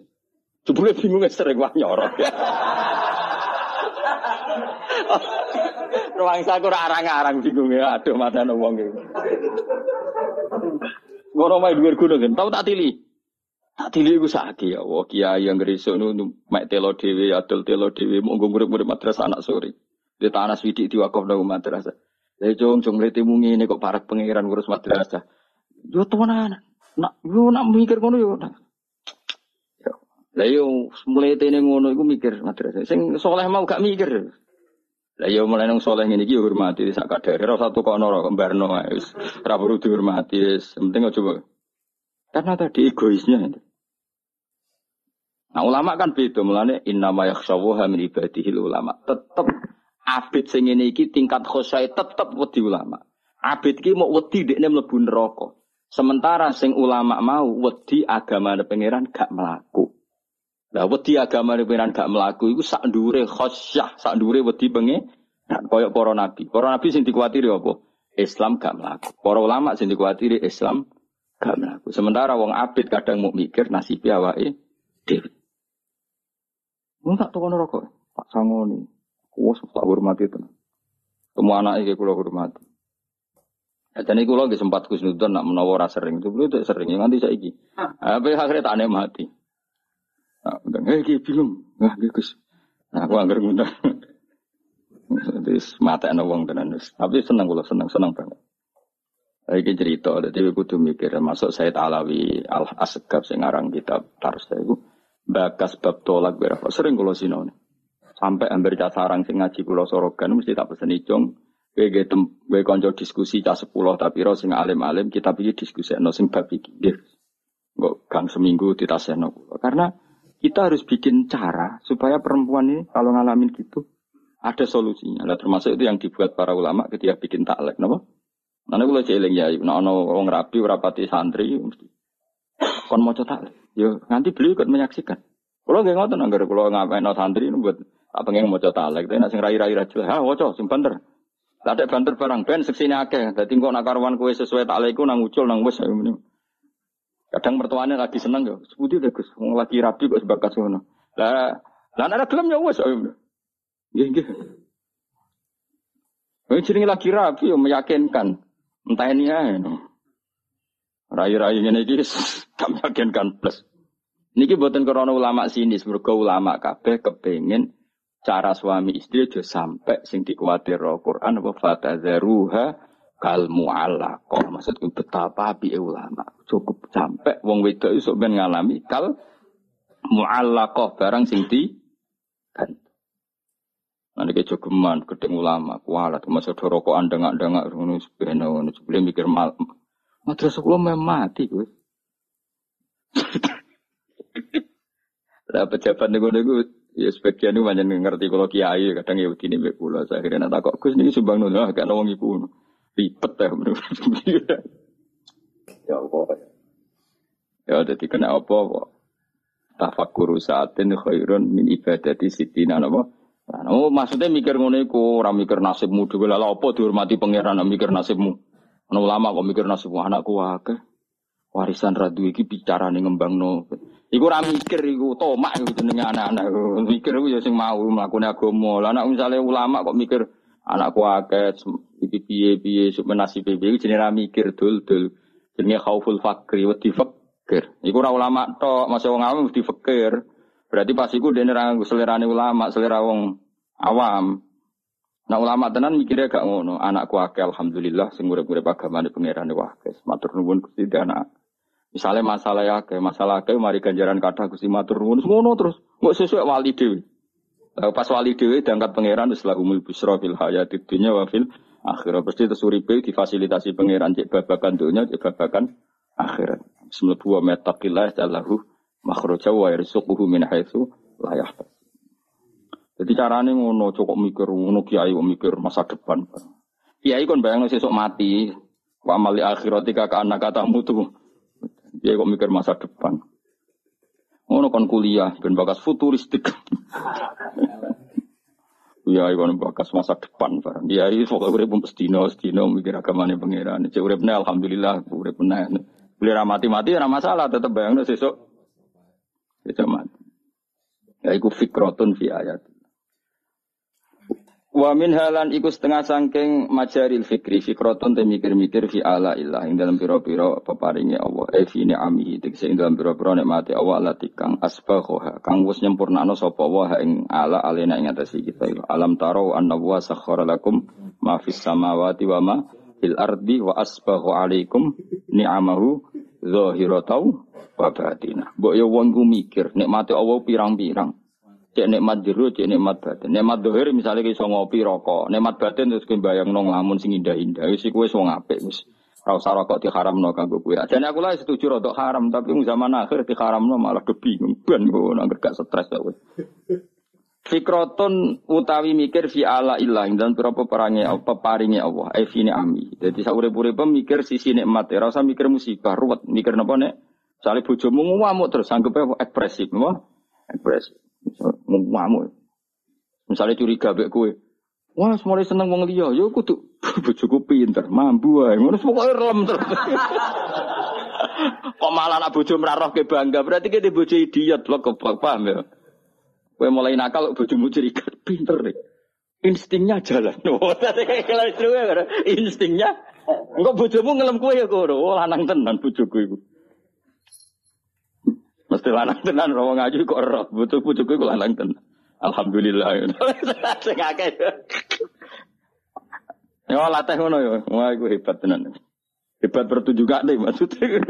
Jebule bingung sering wah nyorot. Ruang saku arang-arang bingung ya, aduh mata wong iki. Ngono mai dhuwur gunung kan, tau tak tili. Tak tili iku sakit ya, wah kiai yang gerisuk nu mek telo dhewe, adol telo dhewe, monggo murid-murid madrasah anak sore. Di tanah swidik diwakaf nang madrasah. Lah jong jong letimu ngene kok parek pangeran ngurus madrasah. Yo temenan. Nak yo nak mikir ngono yo. Lah yo mletene ngono iku mikir madrasah. Sing soleh mau gak mikir. Lah yo mulai nang soleh ngene iki hormati sak kadare ora satu kono ora kembarno wis ora perlu dihormati wis penting aja karena tadi egoisnya Nah ulama kan beda mulane innama yakhshawaha min ibadihil ulama. Tetep abid sing ngene iki tingkat khosyai tetep wedi ulama. Abid iki mau wedi dekne mlebu neraka. Sementara sing ulama mau wedi agama pangeran gak melaku. Lah wedi agama pengiran gak melaku iku sak ndure khosyah, sak ndure wedi penge koyo para nabi. Para nabi sing dikuatiri apa? Islam gak melaku. Para ulama sing dikuatiri Islam gak melaku. Sementara wong abid kadang mau mikir nasib awake dhewe. Mun tak tokono rokok, Pak Sangoni. Wes tak hormati tenan. Semua anak iki kula hormati. Ya, jadi kula nggih sempat kusnudon nak menawa ora sering, itu sering nganti saiki. Apa akhirnya tak mati. Nah, eh ki bingung. Nah, Gus. Nah, aku anggar ngundang. Terus mata ana wong tenan. Tapi seneng kula seneng seneng banget. Iki cerita, jadi kudu mikir masuk Said Alawi Al Asgab sing aran kitab Tarsa iku bakas bab tolak berapa sering kula sinau. Sampai hampir sarang sing ngaji kula sorogan mesti tak pesen icung. Ge tem kowe kanca diskusi cah 10 tapi ro sing alim-alim kita pilih diskusi no sing bab iki. Nggih. Kok gang seminggu ditasehno kula. Karena kita harus bikin cara supaya perempuan ini kalau ngalamin gitu ada solusinya. Nah, termasuk itu yang dibuat para ulama ketika bikin taklek, napa? Nanti kalau jeling ya, nah ono wong rapi, rapati santri, kon mau taklek. Yo nanti beliau ikut menyaksikan. Kalau nggak ngotot, nggak kalau ngapain no santri ini buat apa yang mau taklek, tapi nasi rai-rai rajul, ah woco, sim banter. Ada banter barang ben seksini akeh, jadi kok nakarwan kue sesuai taklekku nang ucul nang ini. Kadang mertuanya lagi seneng yo, sebuti deh Gus, lagi rapi kok sebakas ngono. Lah Lah nek gelem ya wis. Nggih nggih. Ini jenenge lagi rapi yang meyakinkan. Entah ini ya. Rai-rai ini iki gak meyakinkan plus. Niki buatan korona ulama sini, semoga ulama kabeh kepengin cara suami istri aja sampai sing dikuatir Al-Qur'an wa fatadzaruha kal mu'allaqah. Maksudku betapa api ulama. Cukup sampai wong wedok iso ben ngalami kal mu'allaqah barang sing di kan. Nanti ke jogeman, gedeng ulama, kualat, masa doroko andang-andang, ngono sepeno, ngono sebelum mikir mal. Madrasah kula memang mati gue. Lah pejabat niku ya sebagian itu banyak ngerti kalau kiai kadang ya begini kula. Saya kira nak kok Gus niki sumbang nuna gak wong iku. Ribet ya ya apa ya jadi kena apa kok? Tafakkur saatin khairun min ibadati sitina napa? Oh, maksudnya mikir ngono iku, ora mikir nasibmu. Dhewe lha apa dihormati pangeran mikir nasibmu. Ana ulama kok mikir nasibmu anakku akeh. Warisan radu iki bicara ning ngembangno. Iku ora mikir iku tomak iku jenenge anak-anak. Mikir iku ya sing mau mlakune agama. Lah anak misale ulama kok mikir anakku akeh iki piye-piye sup nasib piye jenenge mikir dul-dul. Jenenge khauful fakri wa difakir. Iku ora ulama tok, masih wong awam mesti fikir. Berarti pas iku dene ra selerane ulama, selera wong awam. Nah ulama tenan mikirnya gak ngono. Anakku akeh alhamdulillah sing urip-urip agamane pangerane wae. Matur nuwun Gusti anak. Misalnya masalah ya kayak masalah kayak mari ganjaran kata gusti matur nuwun semono terus nggak sesuai wali dewi. Pas wali dewi diangkat pangeran setelah umul busro fil hayat dunya wa fil akhirat pasti tesuripe difasilitasi pangeran cek babakan dunia cek babakan akhirat. Semua dua metakillah jalahu makhroja wa yarsuquhu min haitsu la yahtasib. Jadi carane ngono cukup mikir ngono kiai mikir masa depan. Kiai kon bayang sesuk mati wa amali akhiratika ka anak kata mutu dia kok mikir masa depan. Ngono kon kuliah ben bakas futuristik. Iya, kon bakas masa depan barang. Iya, iki sok urip dino dino mikir agamane pangeran. Cek uripne alhamdulillah urip meneh. Beli mati-mati ora masalah, tetep bayangno sesuk. Sesuk mati. Ya iku fikrotun fi ayat. Wa min halan iku setengah sangking majaril fikri fikroton te mikir-mikir fi ala ilah ing dalam piro-piro peparingi Allah. E fi ni'ami tegese ing dalam piro-piro nikmati Allah lati kang asbaghoha kang wis nyempurnakno sapa wa ing ala alena ing atasi kita. Alam taro anna wa sakhkhara lakum ma fis samawati wa ma fil ardi wa asbaghu alaikum ni'amahu zahiratan wa batinah mbok yo ku mikir nikmati Allah pirang-pirang cek nikmat jero, cek nikmat batin. Nikmat dohir misalnya kita ngopi rokok, nikmat batin terus kita bayang nong lamun sing indah-indah. Wis iku wis wong apik wis. Ora usah rokok diharamno kanggo kowe. Jane aku lah setuju rodok haram, tapi zaman akhir diharamno malah kebingung ben kok nang gak stres wis. Fikroton utawi mikir fi ala ilah dan berapa perangi apa paringi Allah eh fi ami. Jadi saurip-urip mikir sisi nikmat, ora usah mikir musibah, ruwet, mikir napa nek Soalnya bojomu ngamuk terus anggapnya ekspresif, apa? Ekspresif. Ngamuk. Misalnya curiga bek kue. Wah, mulai seneng wong liya, yo kudu bojoku pinter, mampu ae. Ngono pokoke rem terus. Kok malah nak bojo meraroh ke bangga, berarti kita bojo idiot lo kebak paham ya. Kue mulai nakal bojomu curiga, pinter deh. Instingnya jalan. Kalau instingnya. Enggak bojomu ngelem kue ya koro. Oh, lanang tenan bojoku iku. Mesti lanang tenan ora ngaji kok roh. Butuh-butuhku kok lanang tenan. Alhamdulillah. Sing akeh. Ya latih ngono ya. Wah iku hebat tenan. Hebat pertunjukan deh maksudnya.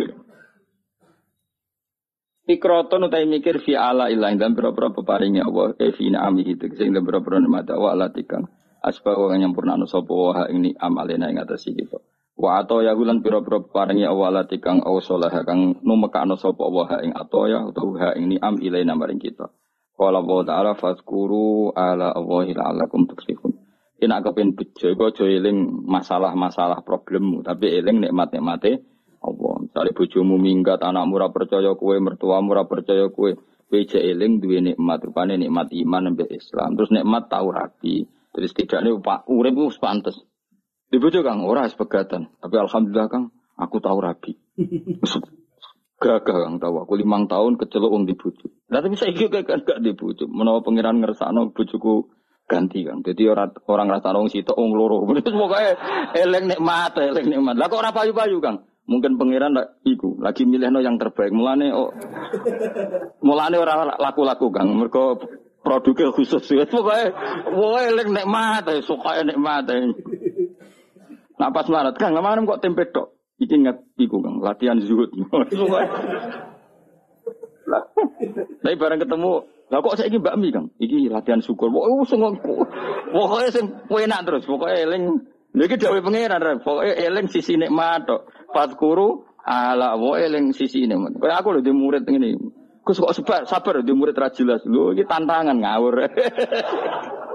Fikroton utai mikir fi ala ilah dan berapa peparingnya Allah eh fi nami itu sehingga berapa nikmat Allah alatikang asbah wa nyampurna sopo wa ini amalena ing atasi gitu. Wa ato ya gulan pira-pira paringi awalati kang awsalah kang numekano sapa wa ing ato ya utawa ing ni'am ilaina maring kita. Qala wa ta'ala fazkuru ala Allahi la'allakum tuflihun. Ina kepen bejo iku aja eling masalah-masalah problemmu, tapi eling nikmat-nikmate Allah. Misalnya bojomu minggat, anakmu ora percaya kue, mertuamu ora percaya kue, kowe eling duwe nikmat, rupane nikmat iman sampai Islam. Terus nikmat tau rapi. Terus pak urip wis pantes. Di bojo Kang ora sepegatan, tapi alhamdulillah Kang aku tahu rabi. Gagah kang tahu aku limang tahun kecelok wong dibujuk. Lah tapi saya juga kan gak dibujuk. Menawa pangeran ngersakno bujuku ganti kan. Jadi orang orang rasa wong sitok wong loro. Terus pokoke eleng nikmat, eleng nikmat. Lah kok ora payu-payu Kang? Mungkin pangeran iku lagi milihno yang terbaik. Mulane oh, mulane ora laku-laku Kang. Mergo produknya khusus. Pokoke pokoke eleng nikmat, suka nikmat. Nah pas marat Kang, kemarin kok tempe tok. Iki ingat iku Kang, latihan zuhud. Tapi barang ketemu, lah kok saya ini bakmi Kang? Iki latihan syukur. Wah, oh, semua pokoknya sing enak terus, pokoknya eling. Lagi dawe pangeran, pokoknya eling sisi nikmat tok. Fatkuru ala wa eling sisi nikmat. Kayak aku lho di murid ini. Kus kok sabar, sabar di murid ra jelas. Lho iki tantangan ngawur.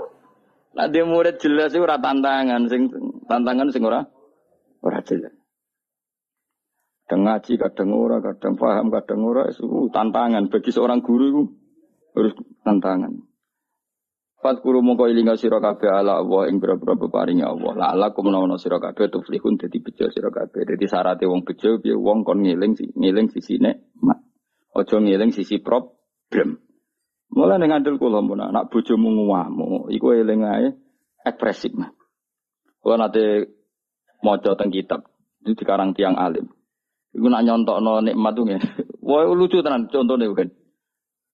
Nah, di murid jelas itu ora tantangan, sing tantangan sing ora ora jelas. Kadang ngaji, kadang ora, kadang paham, kadang ora. Itu tantangan bagi seorang guru itu harus tantangan. Fat kuru mongko ilinga sira kabeh ala Allah ing pira-pira peparinge Allah. La ala kum menawa sira kabeh tuflihun dadi bejo sira kabeh. Dadi syaraté wong bejo piye wong kon ngeling ngeling sisine mak. Aja ngeling sisi problem. Mulai ning andel kula mun anak bojomu nguwamu, iku eling ae ekspresif. Kula nate maca teng kitab itu dikarang tiang alim. Iku nak nyontokno nikmat tuh Wah lucu tenan contohnya kan.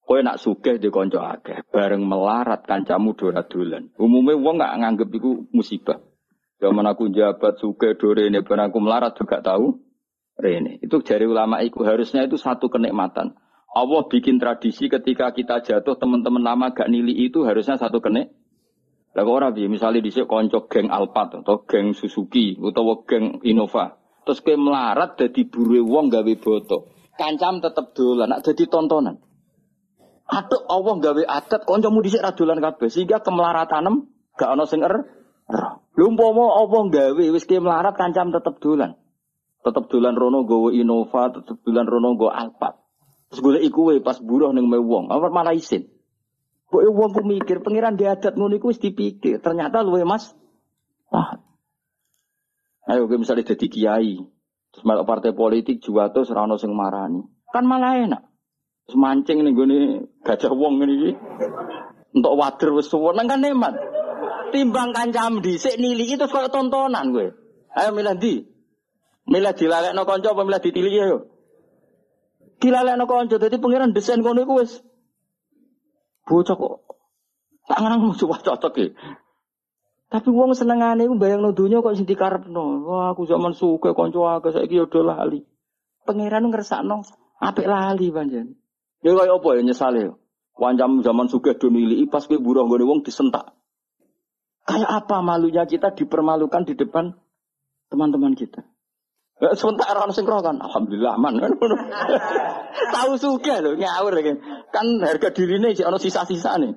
Kowe nak sugih di konco akeh, bareng melarat kancamu dora dolan. Umumnya wong nggak nganggep iku musibah. Zaman aku jabat sugih dore ini, aku melarat juga tahu. Rene. Itu jari ulama iku harusnya itu satu kenikmatan. Allah bikin tradisi ketika kita jatuh teman-teman lama gak nili itu harusnya satu kenik. Lah kok ora misalnya dhisik konco geng Alphard atau geng Suzuki atau geng Innova. Terus kowe melarat dadi buru wong gawe boto. Kancam tetep dolan, nak dadi tontonan. Aduh Allah gawe adat kancamu dhisik ra dolan kabeh sehingga kemelaratanem gak ana sing er. Lha umpama Allah gawe wis ke melarat kancam tetep dolan. Tetep dolan rono gawe Innova, tetep dolan rono gawe Alphard. Terus golek iku pas buruh ning wong, apa malah isin. Kok wong ku mikir pangeran di adat ngono iku wis dipikir, ternyata luwe Mas. Wah, Ayo gue misalnya jadi kiai, terus melok partai politik juga tuh serano sing marani, kan malah enak. Terus mancing nih gue nih gajah wong ini, untuk wader wes nang kan nikmat. Timbang kancam di sik nili itu kayak tontonan gue. Ayo milih di, milih dilalek no konco apa milih ditilih ya. Dilalek no konco, jadi pangeran desain kono iku wes. Bocah kok tak ngarang coba cocok ya. Tapi wong senengane iku bayangno donya kok sing dikarepno. Wah, aku zaman suke kanca akeh saiki yo lali. Pangeran ngersakno apik lali panjen. Ya kaya apa ya nyesale. Wancam zaman suke do pas kowe buruh nggone wong disentak. Kayak apa malunya kita dipermalukan di depan teman-teman kita. Ya, sebentar orang sing kan, alhamdulillah man. Tahu suka loh ngawur kan harga dirine sih ono sisa-sisa nih.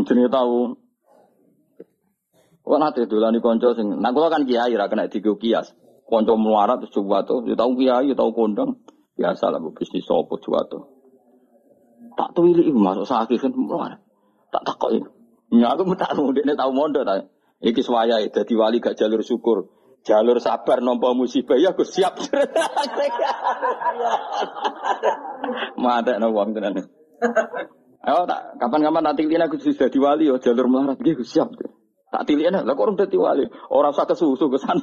Jenenge tahu Wah nanti dolani konco sing, nah kalau kan kiai ra kena tiga kias, konco muarat terus coba ya tahu kiai, ya tahu kondang, biasa lah bisnis coba tuh. Tak tuh ini masuk sakit kan muarat, tak tak kok ini. Ya aku tak tahu dia tahu mondok tak. Iki swaya jadi wali gak jalur syukur, jalur sabar nompo musibah ya aku siap. Mata no uang tenan. Ayo tak kapan-kapan nanti aku sudah diwali yo jalur melarat gitu siap. Tak tilian lah kok orang dadi wali. Orang usah kesusu ke sana.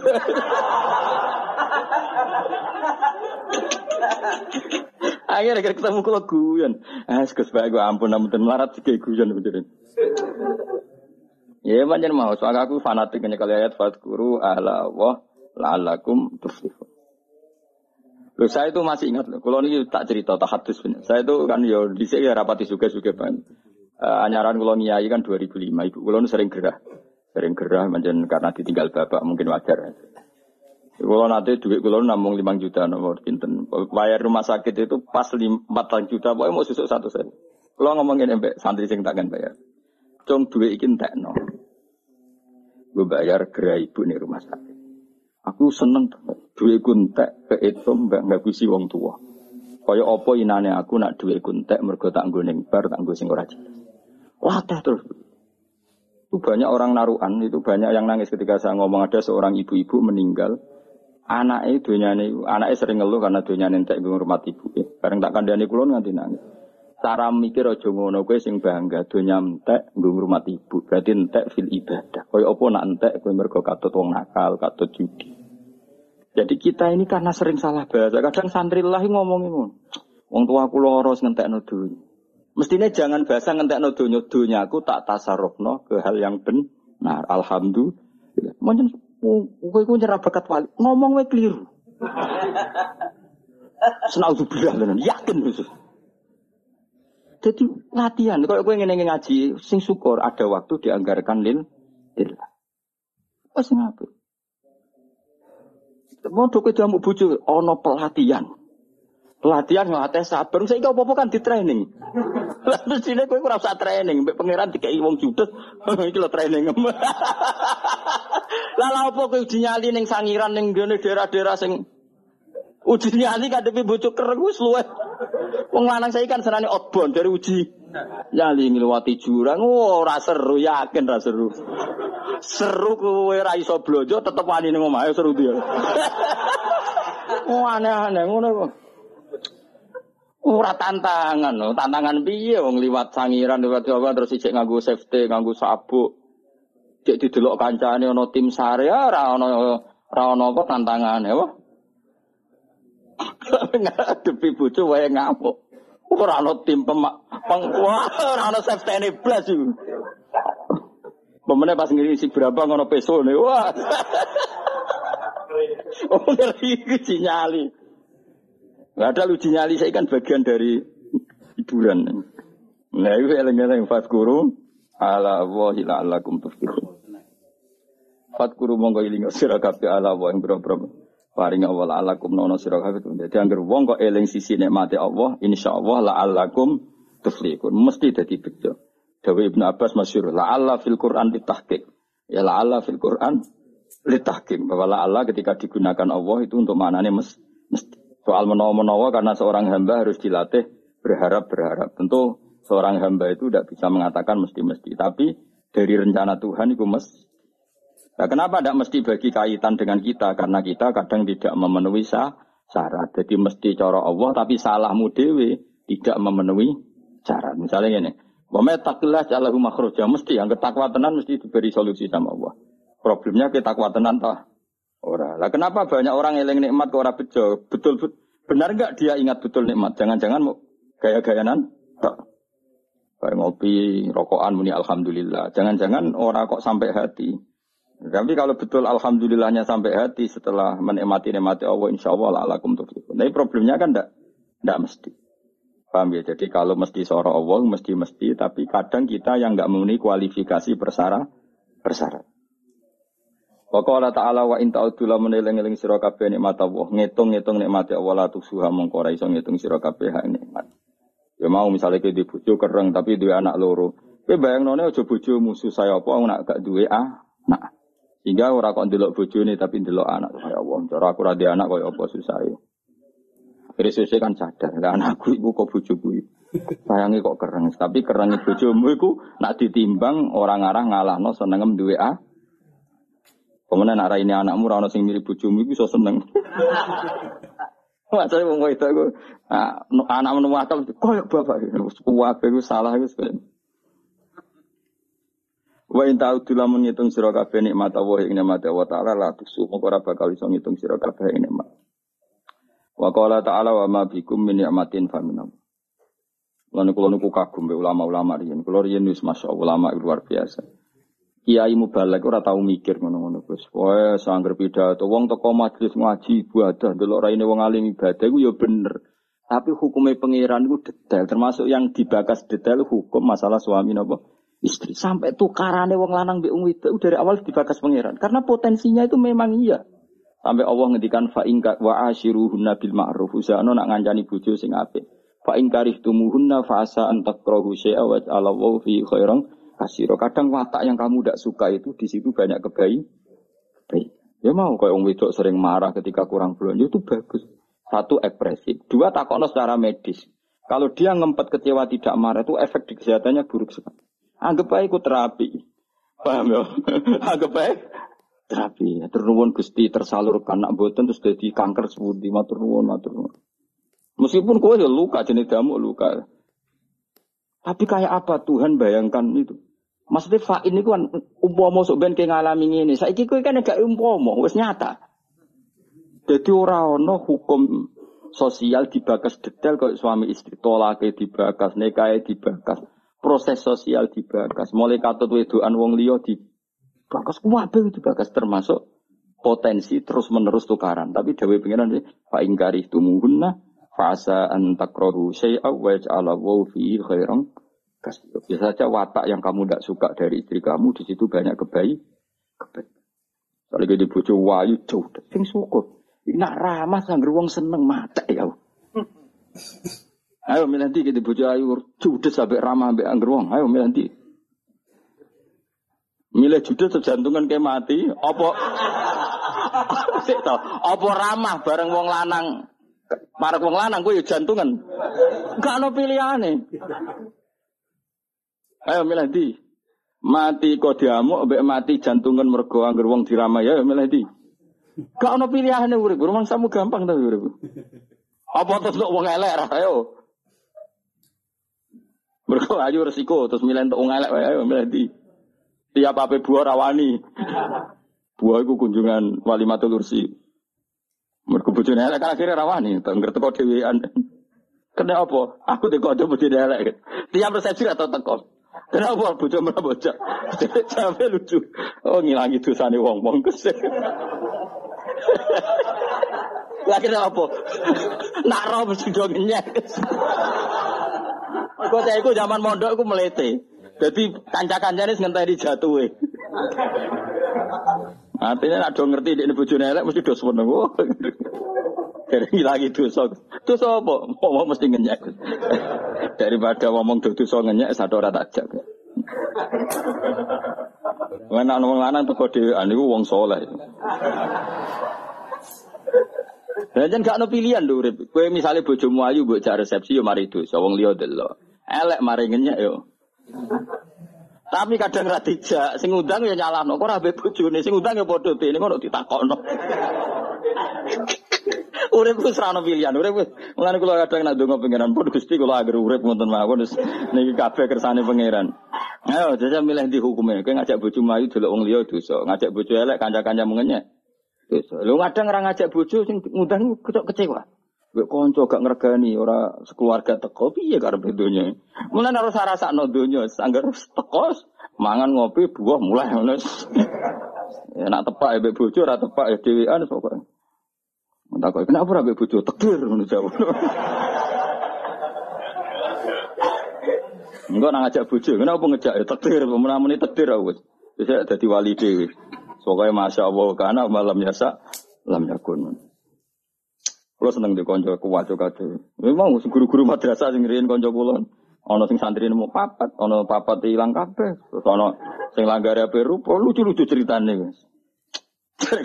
Akhirnya akhirnya ketemu kalau guyon. Sekus baik gue ampun namun melarat kayak guyon beneran. Ya macam mau soal aku fanatik kalau ayat fatkuru ala wah la'alakum tuflihun. Loh, saya itu masih ingat loh. Kalau ini tak cerita, tak hadis Saya itu kan yo di sini ya rapati juga juga ban. Uh, anyaran kalau nyai kan 2005. Ibu kalau sering gerah. Sering gerah macam karena ditinggal bapak mungkin wajar. Kalau nanti duit kalau namung lima juta nomor pinten. Bayar rumah sakit itu pas empat juta, pokoknya mau susuk satu sen. Kalau ngomongin embek santri sing takkan bayar. Cung duit ikin tak no. Gue bayar gerai ibu nih rumah sakit. Aku seneng duit kuntek ke itu mbak nggak kusi wong tua. Kaya opo inane aku nak duit kuntek mergo tak nggo bar tak nggo sing ora jelas. Wah terus. Itu banyak orang naruhan, itu banyak yang nangis ketika saya ngomong ada seorang ibu-ibu meninggal Anake donyane anake sering ngeluh karena donyane entek ngurmat ibu. Bareng tak kandhani kula nganti nangis. Cara mikir aja ngono kowe sing bangga donya entek nggo ngurmat ibu. Berarti entek fil ibadah. Kaya apa nak entek kowe mergo katut wong nakal, katut judi. Jadi kita ini karena sering salah bahasa. Kadang santri lah ngomongin ngono. Wong tua aku loro ngentekno dunya. Mestinya jangan bahasa ngentekno dunya. Dunya aku tak tasarrufno ke hal yang benar. Alhamdulillah. Mungkin Kowe iku nyerah bakat wali. Ngomong wae keliru. Senaudzubillah tenan, yakin khusus. Jadi latihan, kalau gue ingin ngaji, sing syukur ada waktu dianggarkan lil lillah. Oh sing apa? Mau doke jamu bojo ono pelatihan. Pelatihan ngelatih sabar. Saya kau apa kan di training. Lalu sini gue kurang usah training. Mbak pangeran tiga wong judes. Iki lo training. Lalu apa kowe uji nyali ning sangiran gene daerah-daerah sing uji nyali kadepe bocok kereng wis luwih. Wong lanang saya kan senane outbound dari uji nyali ngliwati jurang. Oh, ora seru, yakin ora seru. Seru kowe ora iso blojo tetep wani ning omahe seru dia. Oh, aneh-aneh ngono kok. Ora tantangan tantangan piye wong liwat sangiran liwat Jawa terus ijek nganggo safety, nganggo sabuk. Cek didelok kancane ana tim sare ora ana ora ana apa tantangane apa. Ngadepi bojo wae ngamuk. Ora ana tim pemak pengkuat, ora ana safety blas iku. Pemene pas ngiri si berapa ngono pesone. Wah. Oh ngeri nyali. Gak ada uji nyali saya kan bagian dari hiburan. Nah itu eleng-eleng fatkuru ala wahi la'allakum tuflihun. Fatkuru monggo iling sira kabeh ala wa ing paring Allah alakum nono sira kabeh. Dadi anggere wong kok eling sisi nikmate Allah, insyaallah la alakum tuflihun. Mesti dadi bejo. Dawe Ibnu Abbas masyhur la Allah fil Quran ditahqiq. Ya la Allah fil Quran litahkim bahwa la Allah ketika digunakan Allah itu untuk maknanya mes, mesti. Soal menawa-menawa karena seorang hamba harus dilatih berharap-berharap. Tentu seorang hamba itu tidak bisa mengatakan mesti-mesti. Tapi dari rencana Tuhan itu mesti. Nah, kenapa tidak mesti bagi kaitan dengan kita? Karena kita kadang tidak memenuhi syarat. Jadi mesti cara Allah, tapi salahmu dewe tidak memenuhi syarat. Misalnya ini, Wame takillah jalahu makhruja. Mesti yang ketakwa tenan mesti diberi solusi sama Allah. Problemnya kita takwa tenan toh. Orang. Lah kenapa banyak orang eling nikmat ke orang bejo? Betul, betul benar nggak dia ingat betul nikmat? Jangan-jangan gaya-gayanan? Tak. Kayak ngopi, rokokan muni alhamdulillah. Jangan-jangan orang kok sampai hati. Tapi kalau betul alhamdulillahnya sampai hati setelah menikmati nikmati Allah insya Allah alakum tuflihun. Tapi problemnya kan enggak, enggak mesti. Paham ya? Jadi kalau mesti seorang Allah, mesti-mesti. Tapi kadang kita yang enggak memenuhi kualifikasi persara, persara. Wa ta'ala wa in ta'udzu la meneling-eling sira kabeh nikmat Allah, ngitung-ngitung nikmat Allah la tusuha mongko ora iso ngitung sira kabeh nikmat. Ya mau misalnya ke di kereng tapi duwe anak loro. Kowe bayangno aja bojo musuh saya apa nak gak duwe anak. Sehingga ora kok ndelok bojone tapi ndelok anak. Ya Allah, cara aku ra anak kaya apa susah ya. Akhirnya kan sadar, lah anakku ibu kok bojoku iku. Sayangi kok keren, tapi keren bojomu iku nak ditimbang orang arah ngalahno senengem duwe a. Kemudian nak ini anakmu ora ono sing mirip bojomu iku iso seneng. Masa wong itu aku anak menuwakal koyo bapak. Kuwabe iku salah iku Wa in ta'udu lamun ngitung sira kabeh nikmat Allah ing nikmat Allah taala la tusu mongko ora bakal iso ngitung sira kabeh ing nikmat. Wa qala ta'ala wa ma bikum min ni'matin fa min Lan kula niku kagum be ulama-ulama riyen. Kula riyen wis masyaallah ulama luar biasa. Kiai mubalek ora tau mikir ngono-ngono Gus. Wae sangger pidato wong teko majelis ngaji ibadah delok raine wong alim ibadah iku ya bener. Tapi hukumnya pangeran itu detail, termasuk yang dibakas detail hukum masalah suami nopo istri. Sampai tukarannya wong lanang be itu dari awal dibakas pangeran. Karena potensinya itu memang iya. Sampai Allah ngendikan fa ingka wa ashiruhunna bil ma'ruf. Usahano nak ngancani bojo sing apik. Fa ing karihtumuhunna fa asa an takrahu syai'a wa wa fi khairan kasiro. Kadang watak yang kamu tidak suka itu di situ banyak kebaik. Baik. Ya mau kayak wong wedok sering marah ketika kurang belanja itu bagus. Satu ekspresif, dua takono secara medis. Kalau dia ngempet kecewa tidak marah itu efek di kesehatannya buruk sekali. Anggap baik ikut terapi. Paham ya? Anggap baik terapi. Ternuwun Gusti tersalurkan nak boten terus jadi kanker sepundi matur nuwun matur nuwun. Meskipun kowe ya luka jenis damu luka. Tapi kayak apa Tuhan bayangkan itu? Maksudnya fa ini kan umpama sok ben ngalami ini. Saiki kowe kan gak umpama, wis nyata. Jadi orang ono hukum sosial dibakas detail kalau suami istri tolake dibakas, nekae dibakas, proses sosial dibakas, mulai katut wedoan wong liya dibakas, kabeh dibakas termasuk potensi terus menerus tukaran. Tapi dewe pengiran fa ingkari tumuhunna fasa antakrohu syai'a wa ja'ala fi khairan Biasa saja watak yang kamu tidak suka dari istri kamu di situ banyak kebaik. kebaik. Kalau di bojo wayu jauh, sing syukur. Nak ramah sangger wong seneng mata ya. Ayo milanti kita bojo ayu judes sampai ramah sampai angger wong. Ayo milanti. Milih judes sejantungan kayak mati, apa apa ramah bareng wong lanang Para wong lanang gue ya jantungan. Gak ada pilihane. Ayo milih di. Mati kok diamuk, mbek mati jantungan mergo angger wong diramai ya milih di. Gak ono pilihane urip, rumang samu gampang ta urip. Apa terus wong elek ayo. Mergo ayo resiko terus milih untuk wong elek ayo milih di. Tiap apa buah rawani. Buah iku kunjungan wali matul ursi. Mergo bojone elek kan akhirnya rawani, tengger teko. Kena apa? Aku teko aja bojone elek. Tiap resepsi atau teko. Kenapa bocah malah bocah? Sampai lucu. Oh ngilangi dosane wong-wong kesek. Lagi apa? Nak roh mesti. Kok saya iku zaman mondok iku melete. Jadi kanca-kancane ngenteni jatuhe. Artinya nak do ngerti ini bojone elek mesti do seneng. Dari lagi dosa. Dosa apa? Ngomong mesti ngenyek. Daripada ngomong dosa ngenyek satu orang tajak. Mana ngomong lanang tuh kode aniku wong soleh. Dan jangan gak no pilihan lho urip. Kowe misale bojomu ayu mbok jak resepsi yo mari dosa wong liya delok. Elek mari ngenyek yo. Tapi kadang ra dijak, sing undang ya nyalahno. Kok mbek bojone, sing undang ya padha dene ngono ditakokno. Urip wis ora ono pilihan, urip wis. Mulane kula kadang nak ndonga pangeran pun Gusti kula agar urip ngoten mawon wis niki kabeh kersane pangeran. Ayo jajal milih di hukumnya. Kowe ngajak bojo mlayu delok wong liya dosa, ngajak bojo elek kanca-kanca mengenyek. Dosa. Lu kadang ora ngajak bojo sing ngundang kecewa. Gue konco gak ngergani ora sekeluarga teko piye karep donya. Mulane harus rasakno donya, sanggar teko mangan ngopi buah mulai ngono. Ya nak tepak ya bojo ora tepak ya dhewean pokoke. Tak kok kenapa ora bojo tekdir ngono jawab. Enggak nang ngajak bojo, kenapa ngejak ya tekdir, menamuni tekdir aku. Bisa dadi wali dhewe. Pokoknya masya Allah karena malam biasa lam yakun. Kalau seneng di konco juga tuh. Memang guru-guru madrasah sing riyen konco kula. Ono sing santri nemu papat, ono papat hilang kabeh. Terus ono sing langgare ape rupa lucu-lucu ceritane wis.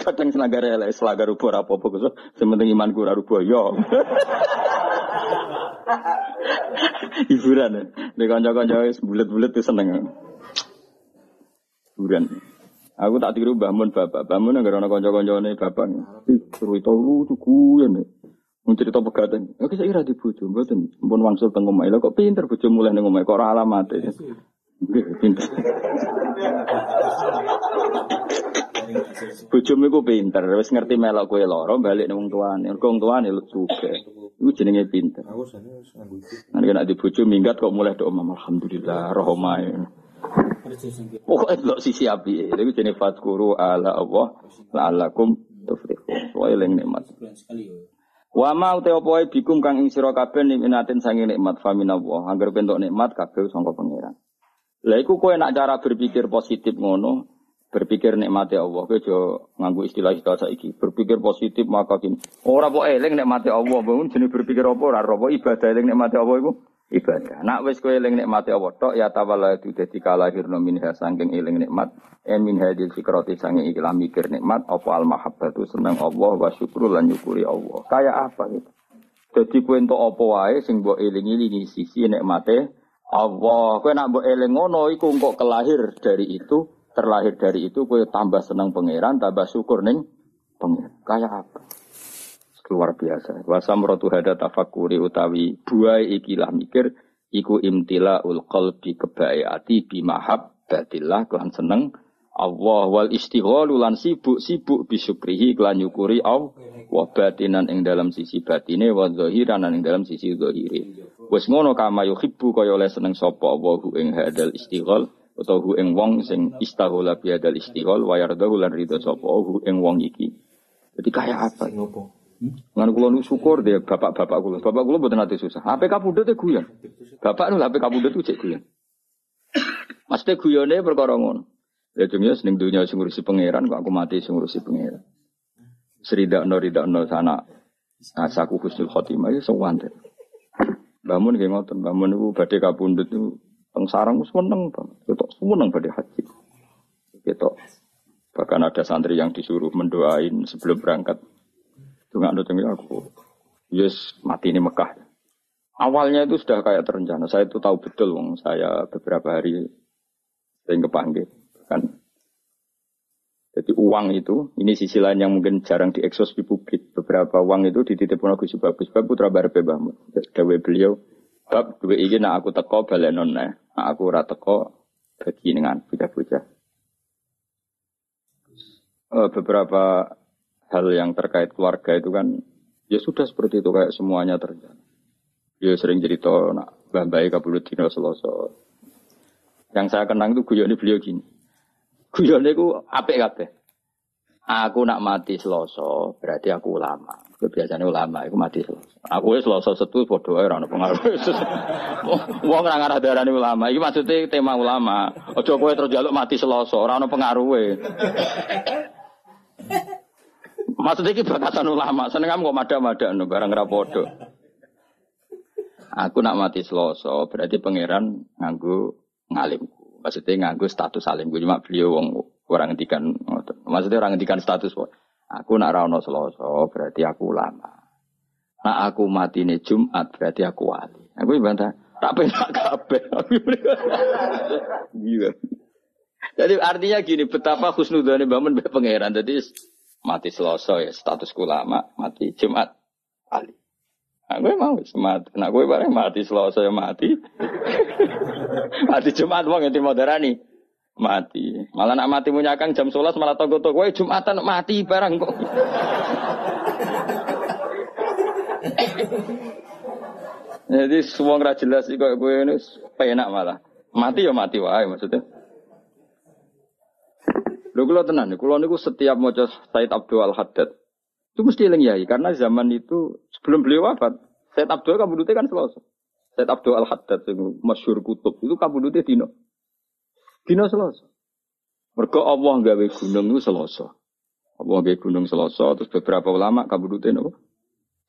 Kadang selanggar elek, selanggar rupa apa-apa so, sementing iman ora rupa yo. Hiburan ya. Di kanca-kanca wis bulet-bulet seneng. Hiburan. Aku tak tiru bangun bapak, bangun agar anak kanca-kancane bapak. Seru itu lucu kuyen. Mun cerita pegatan. Oke saya kira di bojo mboten pun wangsul teng omahe. Lho kok pinter bojo mulai ning omahe kok ora alamate. Nggih pinter. Bojomu iku pinter, wis ngerti melok kowe lara balik ning wong tuane. Mergo wong tuane lu juga. Iku jenenge pinter. Nanti nek di bojo minggat kok mulai doa alhamdulillah roh omahe. Pokoknya delok sisi api. Itu jenis fatkuru ala Allah la'allakum tuflihun. Wa eling nikmat. Wa ma wae bikum kang ing sira kabeh nikmatin sange nikmat faminallah. Angger bentuk nikmat kabeh sangka pangeran. Lah iku kowe nak cara berpikir positif ngono, berpikir nikmati Allah kowe aja nganggo istilah-istilah saiki. Berpikir positif maka kini. Ora kok eling nikmati Allah, bangun jenis berpikir apa ora apa ibadah eling nikmati Allah iku ibadah. Nak wis kowe eling nikmate Allah tok ya tawalla itu dadi kalahirno minha saking eling nikmat en min hadil fikrati saking ikhlas mikir nikmat apa al mahabbatu seneng Allah wa syukur lan nyukuri Allah. Kayak apa gitu. Jadi kowe entuk apa wae sing mbok eling-elingi sisi nikmate Allah. Kowe nak mbok eling ngono iku kok kelahir dari itu terlahir dari itu kowe tambah senang pangeran, tambah syukur ning pangeran. Kayak apa? Luar biasa. Wasamratu hada tafakuri utawi buai ikilah mikir iku imtila ul qalbi kebaikati bimahabbatillah kelan seneng Allah wal istighalu lan sibuk-sibuk bisyukrihi kelan nyukuri Allah wa batinan ing dalam sisi batine wa ing dalam sisi zahire. Wis ngono kama yuhibbu kaya oleh seneng sapa Allah ing hadal istighal utawa hu ing wong sing istaghala bi hadal istighal wa yardahu sapa hu ing wong iki. Jadi kayak apa? Ngan kula nu syukur deh bapak-bapak kula. Bapak kula mboten ate susah. HP kapundhut e guyon. Bapak nu HP kapundhut cek guyon. Mesti guyone perkara ngono. Ya dunia seneng dunia sing ngurusi pangeran kok aku mati sing ngurusi pangeran. Seridakno ridakno sana asaku husnul khotimah ya sewanten. Bangun nggih ngoten, bangun niku badhe kapundhut niku teng sarang wis meneng banget. Ketok meneng badhe haji. Ketok bahkan ada santri yang disuruh mendoain sebelum berangkat. Tunggu ada aku. Yes, mati ini Mekah. Awalnya itu sudah kayak terencana. Saya itu tahu betul, wong saya beberapa hari sering kepanggil kan. Jadi uang itu, ini sisi lain yang mungkin jarang diekspos di publik. Beberapa uang itu dititipkan Gus Bagus Bab putra Barbe Bahmu. Dawe beliau, bab dua ini nak aku teko balenon nah aku ora teko bagi dengan bocah-bocah. Uh, beberapa hal yang terkait keluarga itu kan ya sudah seperti itu kayak semuanya terjadi. Dia sering cerita nak bambai kabulut dino selosor. Yang saya kenang itu guyon beliau gini. Guyone ku apik kabeh. Aku nak mati Selasa, berarti aku ulama. Biasanya ulama itu mati Selasa. Aku wis Selasa setu padha ora pengaruh. Wong ora ngarah darani ulama. Iki maksudnya tema ulama. Aja kowe terus mati Selasa, ora ono pengaruhe. Maksudnya iki batasan ulama. Seneng kok mada-madakno barang ra padha. Aku nak mati Selasa, berarti pangeran nganggo ngalimku. Maksudnya nganggu status salim. Gue cuma beliau wong orang ngetikan. Maksudnya orang ngetikan status. Aku nak rano seloso berarti aku lama. Nak aku mati nih Jumat berarti aku wali. Aku bantah. Tak pernah kabeh. Iya. Jadi artinya gini, betapa khusnudane bangun be pangeran. Jadi mati seloso ya statusku lama, mati Jumat wali. Nah, gue mau semat. Nah, gue bareng mati selalu saya mati. mati Jumat wong yang moderani. Mati. Malah nak mati punya kang jam 11 malah toko-toko. Gue Jumatan mati barang kok. Jadi semua nggak jelas sih kok gue ini penak malah. Mati ya mati wae maksudnya. Lho kula tenan, kula niku setiap maca Said Abdul Al Haddad itu mesti eling yai karena zaman itu sebelum beliau wafat, Said Abdul kabudutnya kan selasa. Said Abdul Al Haddad yang masyur kutub itu kabudutnya dino. Dino selasa. Mereka Allah gawe gunung itu selasa. Allah gawe gunung selasa terus beberapa ulama kabudutnya nopo.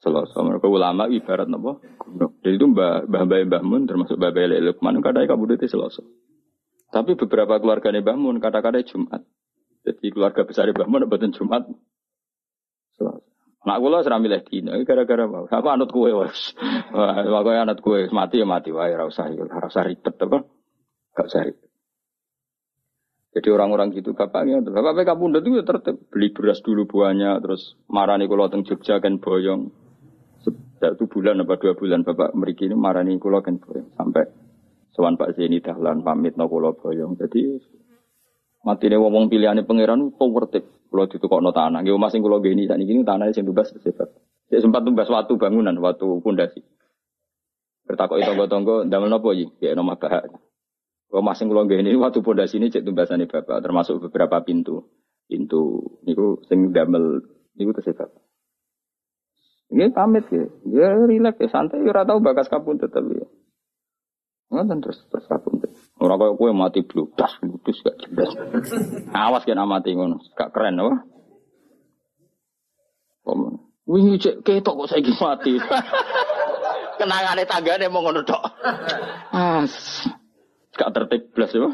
Selasa. Mereka ulama ibarat nopo gunung. Jadi itu mbah mbah mbah mun termasuk mbah mbah Lukman kadang kabudutnya selasa. Tapi beberapa keluarga Mbah Mun kata-kata Jumat. Jadi keluarga besar Mbah Mun betul Jumat Nak kula ora milih dina gara-gara mau. Aku anut kowe wis. Wah, kowe anut kowe mati ya mati wae ora usah ora usah ribet apa. Gak usah ribet. Jadi orang-orang gitu bapaknya, bapak PK Bunda itu ya tertib beli beras dulu buahnya, terus marani kulo teng Jogja kan boyong. Satu bulan apa dua bulan bapak meriki ini marani kulo kan boyong sampai Sowan Pak Zeni dahlan pamit no kulo boyong. Jadi mati nih wong pilihannya pangeran itu. Kalau ditukokno tanah, nggih omah sing kula geni sakniki niku tanah sing tumbas sifat. Saya sempat tumbas waktu bangunan, waktu pondasi. Bertakok tonggo-tonggo ndamel napa iki? Ya nomah bahak. Omah sing kula geni waktu pondasi ini cek tumbasane Bapak, termasuk beberapa pintu. Pintu niku sing damel niku tersifat. Ini pamit ya, ya rileks ya santai, ora tau bakas kapun tapi ya. Ngoten terus terus kapun. Ora kaya kowe mati bludas, bludas gak jelas. Awas kena mati ngono, gak keren apa? Om. Wingi cek ketok kok saiki mati. Kenangane tanggane mau ngono tok. As. Gak tertib blas ya.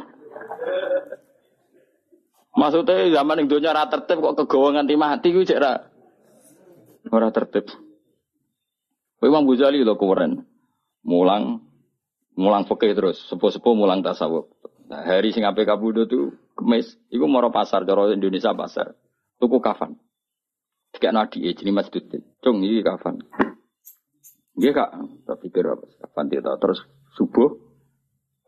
Maksudnya zaman yang dunia rata tertib kok kegawa nganti mati gue cek ra. Ora tertib. Kowe Imam Ghazali lho keren. Mulang mulang fikih terus, sepuh-sepuh mulang tasawuf. Nah, hari sing ape kabudo tuh kemis, iku moro pasar cara Indonesia pasar. Tuku kafan. Tiga nadi eh jadi masjid. Cung iki kafan. Iya kak, tak pikir apa kafan dia terus subuh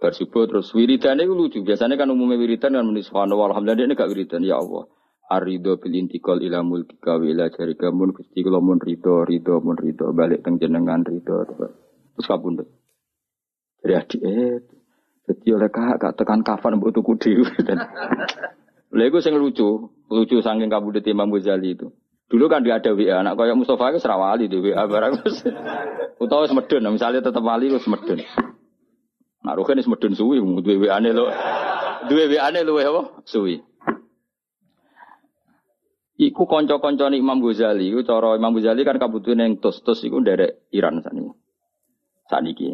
bar subuh terus wiridan itu lucu. Biasanya kan umumnya wiridan kan menulis subhanallah alhamdulillah ini gak wiridan ya Allah. Arido bil intikal ila mulkika wa ila mun gusti kula mun rido rido mun rido balik teng jenengan rido terus kabundut. Jadi adik eh jadi oleh kak gak tekan kafan mbok tuku dhewe. Lha iku sing lucu, lucu saking kabudut Imam Ghazali itu. Dulu kan dia ada WA, anak kayak Mustafa itu serawali di WA barang. Utawa semedun, misalnya tetap wali itu semedun. Nah, Ruhin ini semedun suwi, dua WA ane lo, dua WA ane lo apa? Suwi. Iku konco-konco Imam Ghazali, iku cara Imam Ghazali kan kabutuhan yang tos-tos iku dari Iran sani. Saniki.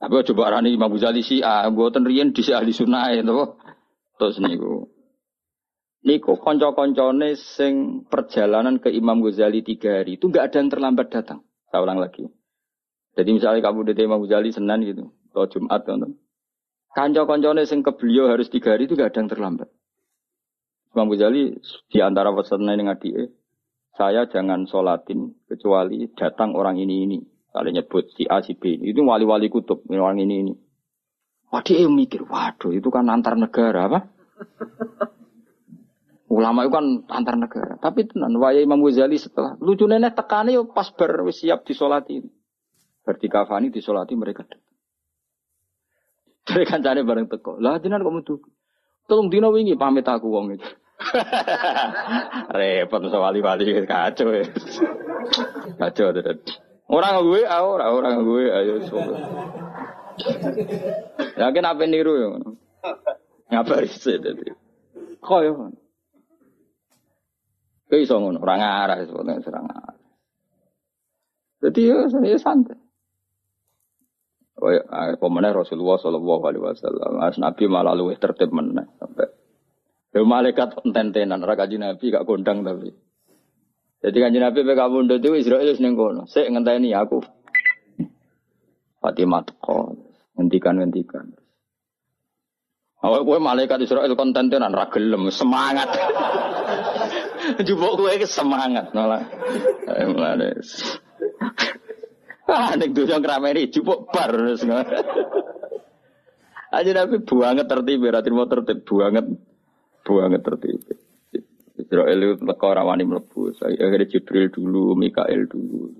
Tapi coba arani Imam Ghazali sih, ah, buatan rian di ahli sunnah itu. Terus niku. Niku konco-koncone sing perjalanan ke Imam Ghazali tiga hari itu nggak ada yang terlambat datang. Saya ulang lagi. Jadi misalnya kamu di Imam Ghazali Senin gitu, atau Jumat kan. Kanco-koncone sing ke beliau harus tiga hari itu nggak ada yang terlambat. Imam Ghazali di antara pesannya dengan dia, saya jangan sholatin kecuali datang orang ini ini. Kalian nyebut si A si B. Itu wali-wali kutub orang ini ini. Wah dia mikir, waduh itu kan antar negara apa? Ulama itu kan antar negara. Tapi tenan waya Imam Ghazali setelah lucu nenek tekane yo pas ber siap disolati. Berarti kafani disolati mereka. Dari kancane bareng teko. Lah jenengan kok metu. Tolong dino wingi pamit aku wong itu. Repot masa wali-wali kacau ya. Kacau tenan. Orang gue, ah, orang orang gue, ayo semua. Yakin apa niru ya? Ngapa sih tadi? Kau ya? Kowe iso ngono, ora ngarah sebetulnya serang arah. Jadi ya saya santai. Oh ya, pemenang Rasulullah Shallallahu Alaihi Wasallam, as Nabi malah luwih tertib meneh sampai. Ya malaikat enten-tenan, ora kaji Nabi gak kondang tapi. Jadi kan Nabi PK Bunda itu Israel seneng kono. Saya ngenteni aku. Fatimah teko, ngendikan. Awal gue malaikat Israel konten-tenan ragelem semangat. Jupuk gue semangat malah. Mulane. Ah, nek donya ngrameni jupuk bar wis. Aja tapi buanget tertib, berarti mau tertib buanget, buanget tertib. Israel itu teko ora wani mlebu. Akhirnya Jibril dulu, Mikael dulu.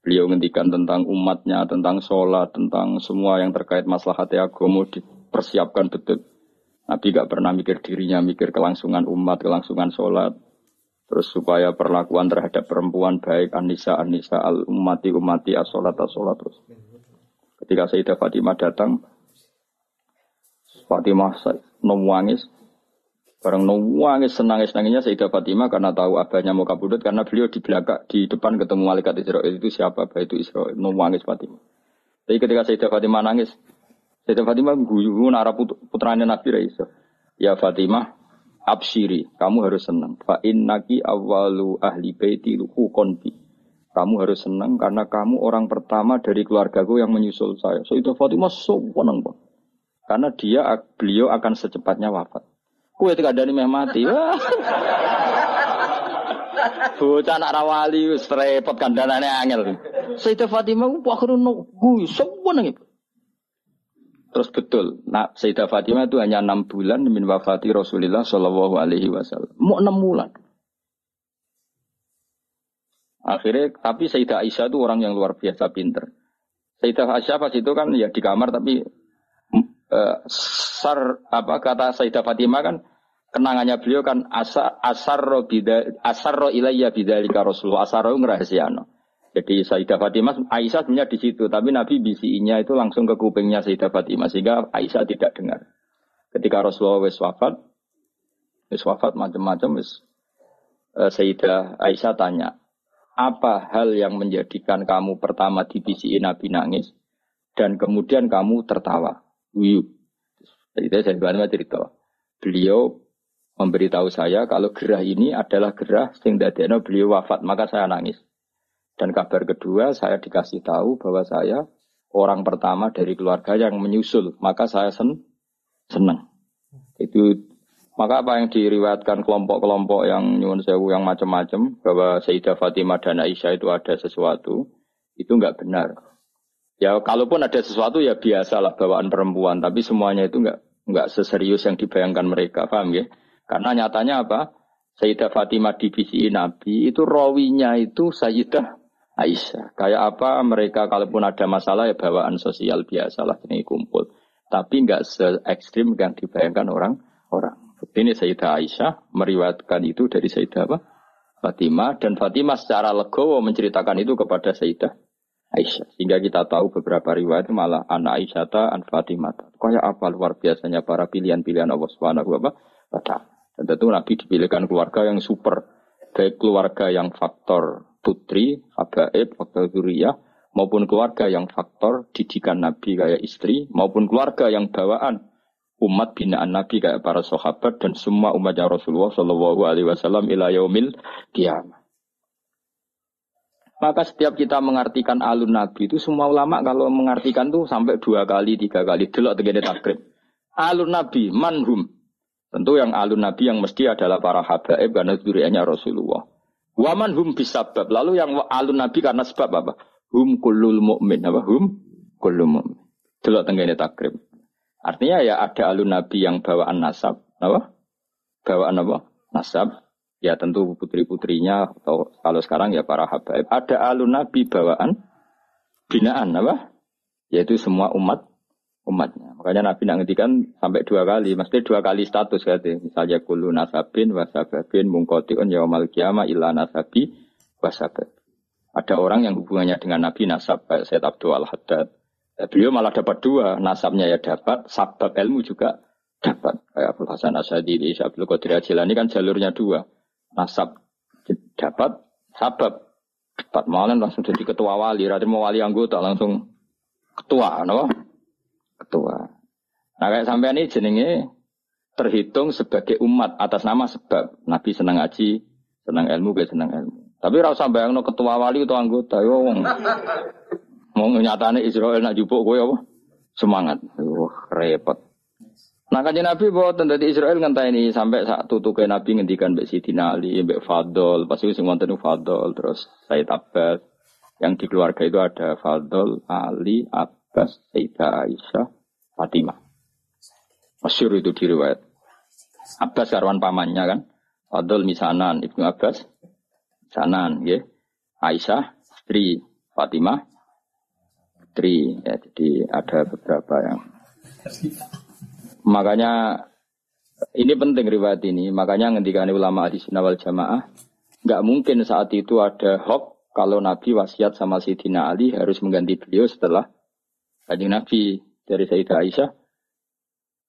Beliau ngendikan tentang umatnya, tentang sholat, tentang semua yang terkait masalah hati agama dipersiapkan betul. Nabi gak pernah mikir dirinya, mikir kelangsungan umat, kelangsungan sholat. Terus supaya perlakuan terhadap perempuan baik Anissa Anissa al umati umati asolat asolat terus. Ketika Sayyidah Fatimah datang, Fatimah nangis, bareng nangis senangis nangisnya Sayyidah Fatimah karena tahu abahnya mau kabudut karena beliau di belakang di depan ketemu malaikat Israel itu siapa abah itu Israel nangis Fatimah. Tapi ketika Sayyidah Fatimah nangis, Sayyidah Fatimah guyu nara putranya Nabi Raisa. Ya Fatimah, absiri, kamu harus senang. Fa innaki awalu ahli baiti konbi. Kamu harus senang karena kamu orang pertama dari keluargaku yang menyusul saya. So itu Fatimah so senang bang. Karena dia beliau akan secepatnya wafat. Kue tidak ada meh mati. Bocah anak rawali wis repot kandhanane angel. Sayyidah Fatimah ku akhirnya nunggu semua nang Terus betul, nah Sayyidah Fatimah itu hanya enam bulan min wafati Rasulullah Shallallahu Alaihi Wasallam. Mau enam bulan. Akhirnya, tapi Sayyidah Aisyah itu orang yang luar biasa pinter. Sayyidah Aisyah pas itu kan ya di kamar tapi uh, sar apa kata Sayyidah Fatimah kan kenangannya beliau kan asar asar bida asar ilayya bidalika Rasulullah asar ngerahasiano. Jadi Sayyidah Fatimah, Aisyah sebenarnya di situ, tapi Nabi bisinya itu langsung ke kupingnya Sayyidah Fatimah sehingga Aisyah tidak dengar. Ketika Rasulullah wis wafat, wis wafat macam-macam wis uh, Sayyidah Aisyah tanya, apa hal yang menjadikan kamu pertama di bisi Nabi nangis dan kemudian kamu tertawa? Wiyu. Jadi saya Fatimah cerita, beliau memberitahu saya kalau gerah ini adalah gerah sehingga beliau wafat, maka saya nangis. Dan kabar kedua saya dikasih tahu bahwa saya orang pertama dari keluarga yang menyusul, maka saya sen senang. Itu Itu maka apa yang diriwayatkan kelompok-kelompok yang nyuwun sewu yang macam-macam bahwa Sayyidah Fatimah dan Aisyah itu ada sesuatu itu nggak benar. Ya kalaupun ada sesuatu ya biasalah bawaan perempuan, tapi semuanya itu nggak nggak seserius yang dibayangkan mereka, paham ya? Karena nyatanya apa? Sayyidah Fatimah divisi Nabi itu rawinya itu Sayyidah Aisyah. Kayak apa mereka kalaupun ada masalah ya bawaan sosial biasalah ini kumpul. Tapi nggak se ekstrim yang dibayangkan orang-orang. Ini Sayyidah Aisyah meriwayatkan itu dari Sayyidah apa? Fatimah dan Fatimah secara legowo menceritakan itu kepada Sayyidah Aisyah. Sehingga kita tahu beberapa riwayat malah anak Aisyah ta an Fatimah. Kayak apa luar biasanya para pilihan-pilihan Allah Subhanahu wa. Dan tentu Nabi dipilihkan keluarga yang super. Baik keluarga yang faktor putri, habaib, faktor zuriyah, maupun keluarga yang faktor didikan Nabi kayak istri, maupun keluarga yang bawaan umat binaan Nabi kayak para sahabat dan semua umatnya Rasulullah Shallallahu Alaihi Wasallam ila yaumil kiamah. Maka setiap kita mengartikan alun Nabi itu semua ulama kalau mengartikan tuh sampai dua kali, tiga kali. Delok tegede takrib. Alun Nabi, manhum. Tentu yang alun Nabi yang mesti adalah para habaib karena duriannya Rasulullah. Waman hum bisabab. Lalu yang alun Nabi karena sebab apa? Hum kullul mu'min. Apa? Hum kullul mu'min. Delok tegede takrib. Artinya ya ada alun Nabi yang bawaan nasab. Apa? Bawaan apa? Nasab ya tentu putri-putrinya atau kalau sekarang ya para habaib. Ada alun nabi bawaan binaan apa? Yaitu semua umat umatnya. Makanya Nabi nak ngetikan sampai dua kali, mesti dua kali status kata. Misalnya kulu nasabin wasababin mungkotiun yaumal kiamah illa nasabi wasabab. Ada orang yang hubungannya dengan Nabi nasab kayak Said Abdul Al Haddad. Ya, beliau malah dapat dua, nasabnya ya dapat, sabab ilmu juga dapat. Kayak Abdul Hasan Asadili, Abdul Qadir Ajilani kan jalurnya dua nasab dapat sabab dapat malam langsung jadi ketua wali rada mau wali anggota langsung ketua no ketua nah kayak sampai ini jenenge terhitung sebagai umat atas nama sebab. Nabi senang ngaji senang ilmu gue senang ilmu. Tapi rasa bayang no ketua wali atau anggota yo mau nyatane Israel nak jupuk gue apa? Semangat. Wah repot. Nah kanji Nabi tentang di Israel ini sampai saat tutup Nabi ngendikan Mbak Siti Ali, Mbak Fadol, pas semua tentu Fadol, terus Said Abbas. Yang di keluarga itu ada Fadol, Ali, Abbas, Sayyidah Aisyah, Fatimah. Masyur itu diriwayat. Abbas karwan pamannya kan. Fadol misanan, Ibnu Abbas, misanan, ya. Aisyah, istri Fatimah, istri. Ya, jadi ada beberapa yang Makanya ini penting riwayat ini. Makanya ngendikan ulama di wal jamaah, nggak mungkin saat itu ada hoax kalau Nabi wasiat sama Sayyidina Ali harus mengganti beliau setelah kanjeng Nabi dari Sayyidah Aisyah.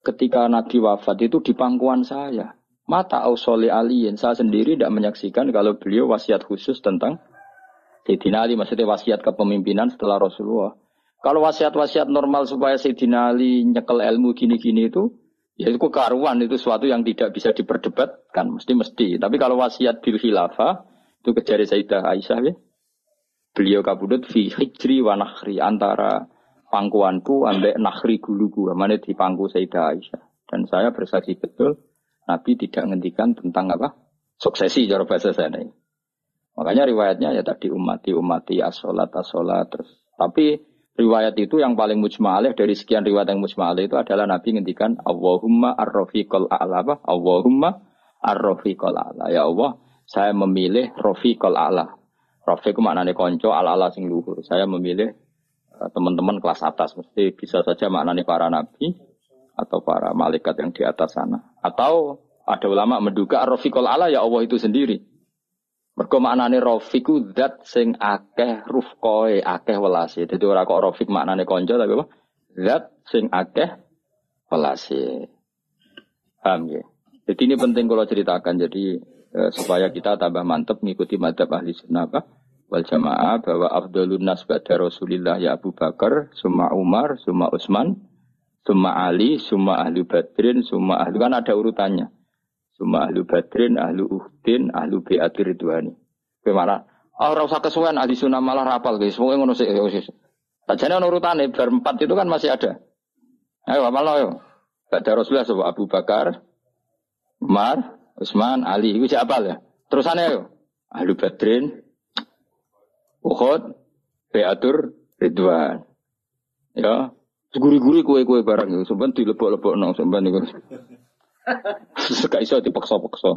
Ketika Nabi wafat itu di pangkuan saya. Mata ausoli aliin. Saya sendiri tidak menyaksikan kalau beliau wasiat khusus tentang Sayyidina Ali. Maksudnya wasiat kepemimpinan setelah Rasulullah. Kalau wasiat-wasiat normal supaya Sayyidina Ali nyekel ilmu gini-gini itu, ya itu kekaruan, itu sesuatu yang tidak bisa diperdebatkan, mesti-mesti. Tapi kalau wasiat bil khilafah, itu kejari Sayyidah Aisyah ya. Beliau kabudut fi hijri wa nakhri, antara pangkuanku ambek nakhri guluku, mana di pangku Sayyidah Aisyah. Dan saya bersaksi betul, Nabi tidak ngendikan tentang apa? Suksesi cara bahasa ini. Makanya riwayatnya ya tadi umati umati asolat asolat terus. Tapi riwayat itu yang paling mujmalih dari sekian riwayat yang mujmalih itu adalah Nabi ngendikan Allahumma ar-rafiqal a'la apa? Allahumma ar-rafiqal a'la. Ya Allah, saya memilih rafiqal a'la. Rafiq maknanya konco ala-ala sing luhur. Saya memilih teman-teman kelas atas. Mesti bisa saja maknanya para nabi atau para malaikat yang di atas sana. Atau ada ulama menduga ar-rafiqal a'la ya Allah itu sendiri. Mergo maknane rafiku zat sing akeh rufqoe, akeh welase. Dadi ora kok rafik maknane kanca tapi apa? Zat sing akeh welase. Paham ya? Jadi ini penting kalau ceritakan. Jadi eh, supaya kita tambah mantep mengikuti madhab ahli sunnah? Wal jamaah bahwa Abdulun nas ba'da Rasulillah ya Abu Bakar, summa Umar, summa Utsman, summa Ali, summa ahli Badrin, summa ahli kan ada urutannya. Semua ahlu badrin, ahlu uhdin, ahlu bi'ati ridwani. Bagaimana? Oh, ora usah kesuwen ahli sunnah malah rapal guys. Semoga ngono sih. Sajane ono urutane berempat itu kan masih ada. Ayo malah yo. Bada Rasulullah sebab Abu Bakar, Umar, Utsman, Ali. Iku siapa ya? Terusannya yo. Ahlu Badrin, Uhud, Beatur, Ridwan. Ya, guri-guri kue-kue barang itu. Sampai dilebok-lebok nong, sampai niku. Sekak iso dipaksa-paksa.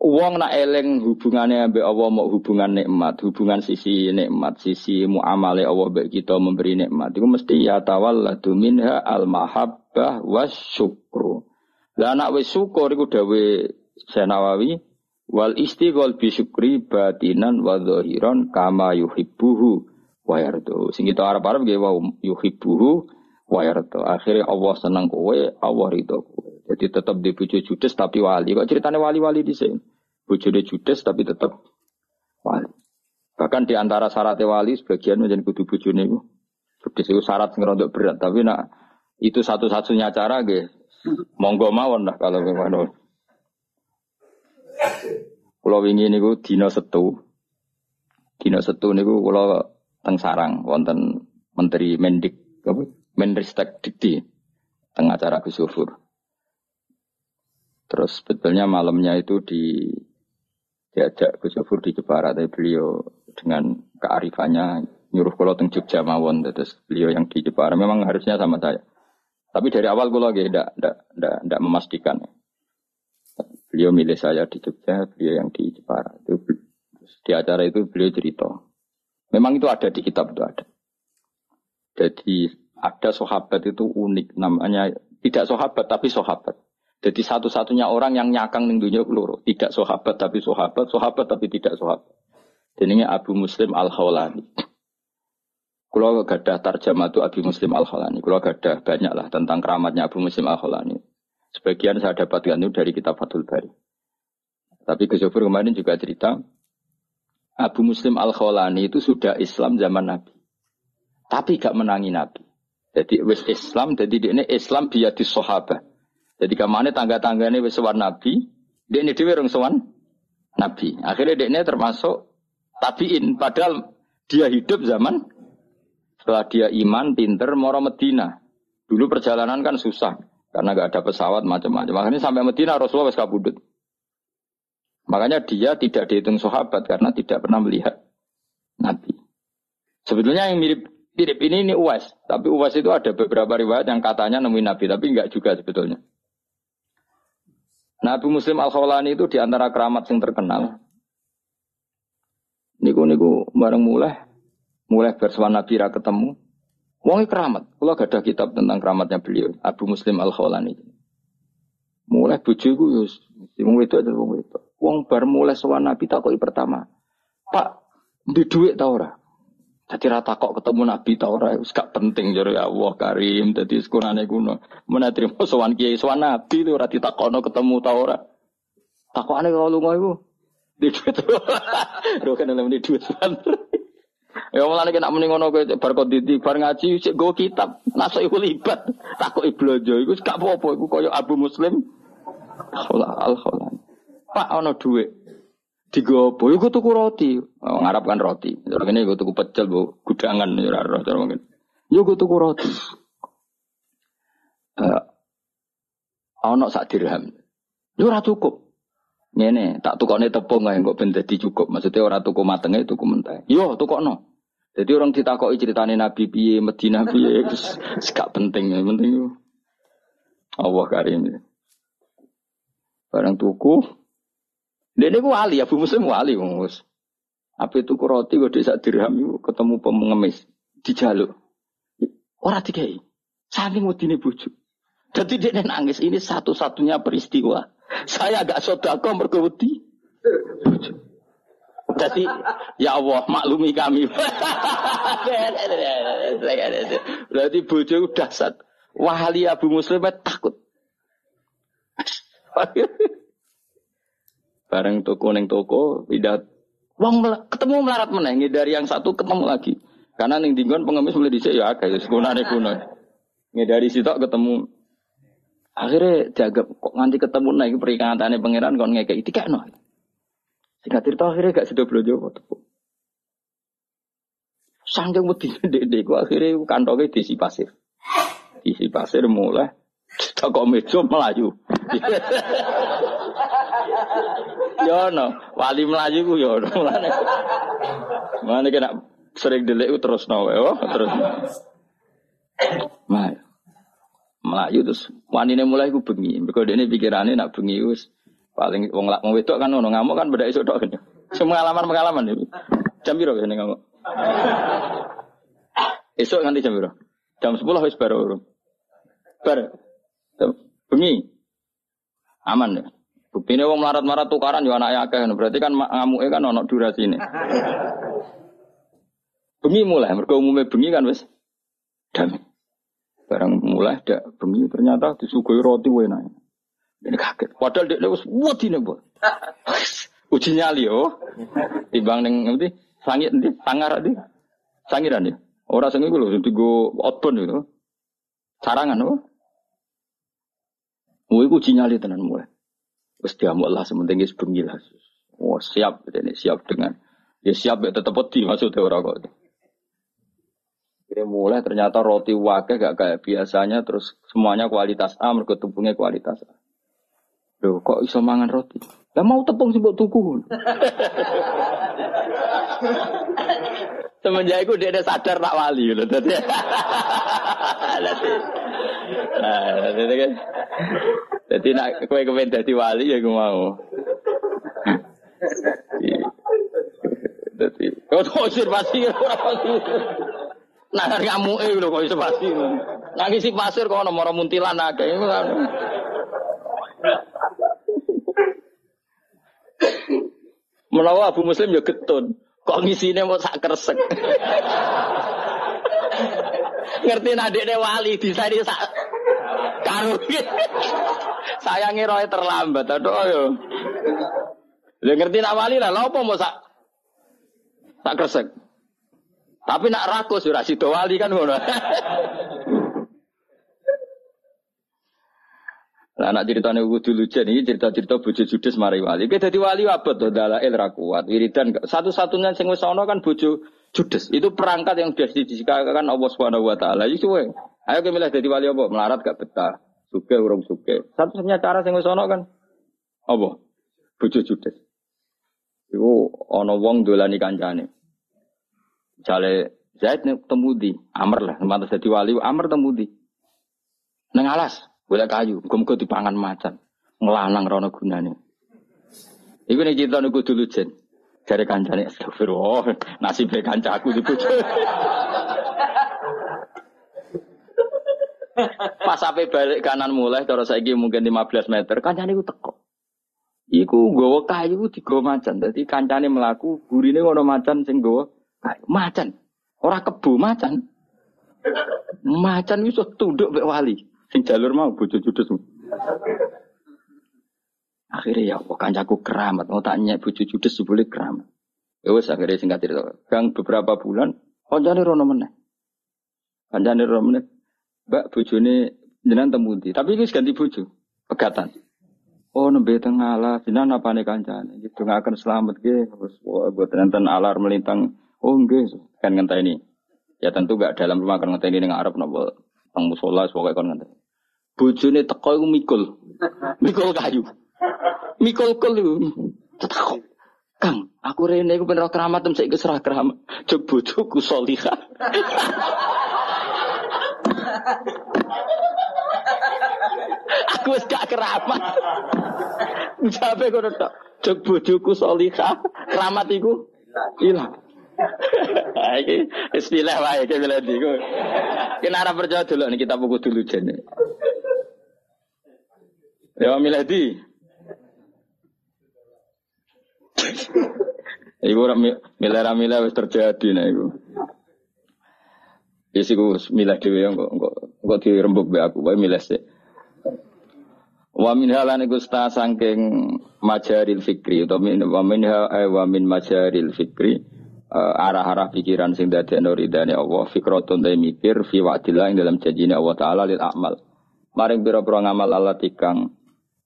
Uang nak eleng hubungannya ambek Allah mau hubungan nikmat, hubungan sisi nikmat, sisi muamale Allah mbek kita memberi nikmat. Itu mesti ya tawalladu minha al mahabbah was syukru. Lah anak wis syukur iku dawe Senawawi wal istighol bi syukri batinan wa zahiran kama yuhibbuhu wa yardu. Sing kita arep-arep nggih wa yuhibbuhu wa yardu. Akhirnya Allah seneng kowe, Allah ridho kowe. Jadi tetap di bojo judes tapi wali. Kok ceritanya wali-wali di sini? Bojone judes tapi tetap wali. Bahkan di antara syarat wali sebagian menjadi kudu bojone itu. Judes itu syarat untuk berat. Tapi nak itu satu-satunya cara ge. Monggo mawon lah kalau memang. Kalau ini niku dina setu. Dina setu niku kalau teng sarang wonten Menteri Mendik apa? Menristek Dikti tengah acara Gus Terus sebetulnya malamnya itu di diajak Gus di Jepara, tapi beliau dengan kearifannya nyuruh kalau teng Jogja mawon, terus beliau yang di Jepara memang harusnya sama saya. Tapi dari awal gue lagi tidak tidak tidak memastikan. Beliau milih saya di Jogja, beliau yang di Jepara. Itu di acara itu beliau cerita. Memang itu ada di kitab itu ada. Jadi ada sahabat itu unik namanya tidak sahabat tapi sahabat. Jadi satu-satunya orang yang nyakang ning dunia keluru. Tidak sahabat tapi sahabat, sahabat tapi tidak sahabat. Ini Abu Muslim Al Khawlani. Kalau gadah tarjamah itu Abu Muslim Al Khawlani. Kalau gadah banyak lah tentang keramatnya Abu Muslim Al Khawlani. Sebagian saya dapatkan itu dari kitab Fathul Bari. Tapi Gus kemarin juga cerita Abu Muslim Al Khawlani itu sudah Islam zaman Nabi. Tapi gak menangi Nabi. Jadi wis Islam, jadi ini Islam di sahabat. Jadi ke mana tangga-tangga ini sowan Nabi, dia ini dewi sowan Nabi. Akhirnya dia ini termasuk tabiin, padahal dia hidup zaman setelah dia iman, pinter, moro Medina. Dulu perjalanan kan susah karena gak ada pesawat macam-macam. Makanya sampai Medina Rasulullah wes kabudut. Makanya dia tidak dihitung sahabat karena tidak pernah melihat Nabi. Sebetulnya yang mirip mirip ini ini Uwais, tapi Uwais itu ada beberapa riwayat yang katanya nemuin Nabi, tapi enggak juga sebetulnya. Nabi Muslim Al Khawlani itu di antara keramat yang terkenal. Niku niku bareng mulai, mulai bersuara Nabi ra ketemu. Wongi keramat. Kalau gak ada kitab tentang keramatnya beliau, Abu Muslim Al Khawlani. Mulai bujuku yus, wong itu aja wong itu. Wong bar mulai sowan Nabi takoki pertama. Pak, di duit tau ora? Jadi rata kok ketemu Nabi tau ora wis gak penting jare ya Allah Karim dadi sekurane kuno. Mana trimo sowan kiai sowan Nabi itu ora ditakono ketemu tau ora. Takokane kalau lunga iku di duit. Lho kan di duit Ya mulane nek muni ngono kowe bar konditi bar ngaji sik go kitab, nasuk iku libat. Takoki blojo iku gak apa-apa iku koyo Abu Muslim. Allah Allah. Pak ono duit. digopo yo tuku roti. Oh, kan roti. Terus ini gue tuku pecel bu. Gudangan ya raro cara mungkin yo gue tuku roti. Uh, ono sak dirham. Yo ora cukup ngene tak tukone tepung ae kok ben dadi cukup maksudnya ora tuku matenge tuku mentah yo tukokno jadi orang ditakoki ceritane Nabi piye Medina piye wis gak penting ya penting Allah karim barang tuku dia ini wali, Abu Muslim wali, mus. Apa itu roti gue desa dirham itu ketemu pengemis di jalur. Orang tiga ini, saking ini bujuk. Jadi dia nangis ini satu-satunya peristiwa. Saya agak sodako mergawati. Jadi ya Allah maklumi kami. Berarti bojo udah sat. Wali Abu Muslim takut. Bareng toko neng toko, tidak Wong ketemu melarat meneng dari yang satu ketemu lagi. Karena neng dinggon pengemis mulai dicek ya agak sekunane kuno. dari situ ketemu akhirnya jaga kok nganti ketemu naik perikatannya pangeran kon ngekek itu no. Singkat cerita akhirnya gak sudah belajar waktu. Sanggeng wedi dek-dek akhirnya kantongnya diisi pasir. Diisi pasir mulai Toko meja melayu. yo no, wali melayu ku yo no. Mana kena sering delik terus no, oh, terus. Mah. Melayu terus wanine mulai ku bengi. Mergo dene pikirane nak bengi wis paling wong lak wong wedok kan ono ngamuk kan beda iso tok kan. Semua pengalaman-pengalaman iki. Jam piro kene ngamuk? Esok nganti jam piro? Jam 10 wis baru. Bar. Bengi. Aman ya. Bukti ini wong melarat-marat tukaran ya anak akeh. Berarti kan ngamuke kan ono durasi ini. Bengi mulai, mereka umumnya bengi kan wes damai. Barang mulai ada bengi ternyata disuguhi roti enak. Ini kaget. Padahal dia wes wati nih bu. Uji nyali yo. Timbang neng nanti sangit nanti sangar nanti sangiran ya. Orang sengit gue loh, go outbound itu. Sarangan loh. Mau iku nyali tenan mulai. Wes diamuk lah sementing lah. Oh siap ini siap dengan ya siap ya tetep peti maksudnya orang kok. Jadi mulai ternyata roti wakil gak kayak biasanya terus semuanya kualitas A mereka tepungnya kualitas A. Loh kok iso mangan roti? Lah mau tepung sih buat tuku. Semenjak itu dia sadar tak wali loh. Jadi, nah, kan, jadi nak kue kepen jadi wali ya gue mau. Jadi, kau sih pasti Nah, kamu eh loh kau pasti. Nangis si pasir kau nomor muntilan ini kan. Menawa Abu Muslim ya getun. Kok ngisine mau sak kresek. Ngerti nadine wali disani sak karo. Sayangi roe terlambat aduh yo. Ya ngerti nak wali lah, lha apa mau sak sak kresek. Tapi nak rakus ora sida wali kan ngono. Lah anak ceritane wudu lujen ini cerita-cerita bojo judes mari wali. Ki dadi wali abot to dalail ra kuat. Wiridan satu-satunya sing wis ana kan bojo judes. Itu perangkat yang sudah diciptakan Allah Subhanahu wa taala. Iki suwe. Ayo ke milih dadi wali apa? Melarat gak betah. Suke urung suke. Satu-satunya cara sing wis ana kan apa? Bojo judes. Iku ana wong dolani kancane. Jale Zaid temu di Amr lah, mantas dadi wali Amr temu di. Neng alas. Boleh kayu, muga dipangan macan. Ngelanang rono gunane. Iku nih cerita nunggu dulu jen. Dari kancane astagfirullah, nasib kancaku di bojo. Pas sampai balik kanan mulai, terus saya mungkin 15 meter, kancane ku teko. Iku nggawa kayu digawa macan. Dadi kancane melaku, gurine ngono macan sing kayu. Macan. Ora kebo macan. Macan iso tunduk mek wali. Sing jalur mau bojo judes. Akhirnya ya Allah kancaku keramat. Mau tanya bojo judes boleh keramat. Ya wes akhirnya singkat cerita. Gang beberapa bulan, kancane rono meneh. Kancane rono meneh. Mbak bojone jenengan temu di. Tapi ini ganti bojo. Pegatan. Oh nembe tengah lah, jenengan apa nih kancane? Gitu akan selamat ge. Terus buat nonton alar melintang. Oh enggak, kan ngenteni. Ya tentu gak dalam rumah kan ngenteni dengan Arab nopo tang musola sebagai kon ngenteni bojone teko iku mikul. Mikul kayu. Mikul kul iku. Kang, aku rene iku bener keramat tem saiki serah keramat. Jog bojoku salihah. aku wis gak keramat. Jabe kono tok. Jog bojoku salihah. Keramat iku ilang. Iki istilah wae iki bila diku. Kenara percaya dulu nih kita buku dulu jene. Ya milih di. Iku ora milih ra milih wis terjadi nah iku. Wis iku milih dhewe kok kok kok dirembuk be aku wae milih sih. Wa min halane gusta saking majaril fikri atau min wa min ha wa min majaril fikri uh, arah-arah pikiran sing dadekno ridane Allah fikratun ta mikir fi wa'dillah ing dalam janjine Allah taala lil amal. Maring pira-pira ngamal Allah tikang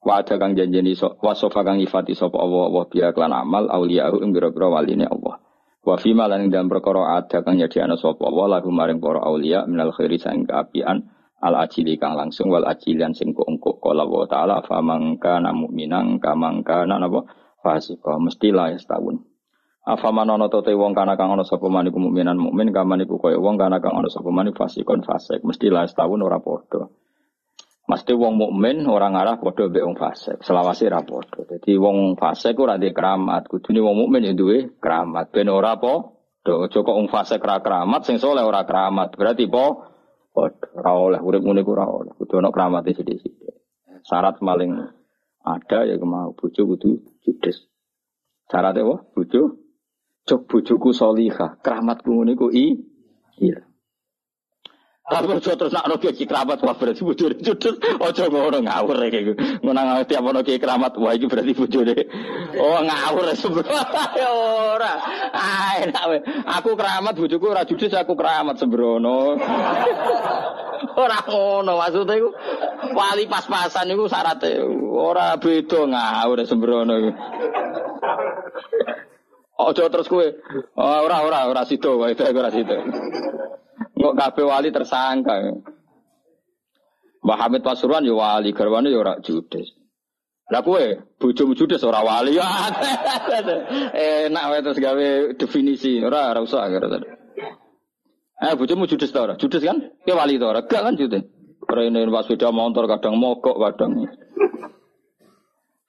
Wa ada kang janjeni so, wasofa kang ifati sapa Allah wa biya klan amal auliyahu ing bira-bira waline Allah. Wa fi malan ing dalam perkara ada kang nyediakno sapa Allah lagu maring para auliya minal khairi sang kaapian al ajili kang langsung wal ajilian sing engko kala wa taala famangka namu minang kamangka napa fasika mesti lah setahun Afa manono te wong kana kang ana sapa man iku mukminan mukmin kaman iku kaya wong kana kang ana sapa man fasikon fasik mesti lah setahun ora padha Mesti wong mukmin ora ngarah padha mbek wong fasik. Selawase ra padha. Dadi wong fasik ora ndek keramat, kudune wong mukmin ya duwe keramat. Ben ora? Do aja kok wong fasik ra keramat, sing saleh ora keramat. Berarti po padha ora oleh urip ngene ku ora oleh. Kudu ana keramate sithik-sithik. Syarat paling ada ya mau bojo kudu judes. Syaratnya apa? Bojo cok bojoku solihah, keramatku ngene ku i iya. Tapi ojo terus nak roke ki keramat wah berarti bojone judul. Ojo ngono ngawur ya kayak Ngono ngawur tiap ono ki keramat wah iki berarti bojone. Oh ngawur sembrono. Ya ora. Ah enak Aku keramat bojoku ora judul aku keramat sembrono. Ora ngono maksudnya iku wali pas-pasan iku syaratnya ora beda ngawur sembrono iku. Ojo terus kue, oh, ora ora ora situ, itu ora situ. Kok kabeh wali tersangka. Mbah Hamid Pasuruan ya wali, garwane ya ora judes. Lah kowe bojomu judes ora wali. Enak wae terus gawe definisi, ora ora usah kira Eh bojomu judes ta ora? Judes kan? Ki wali ta ora? Gak kan judes. Rene pas sepeda motor kadang mogok kadang.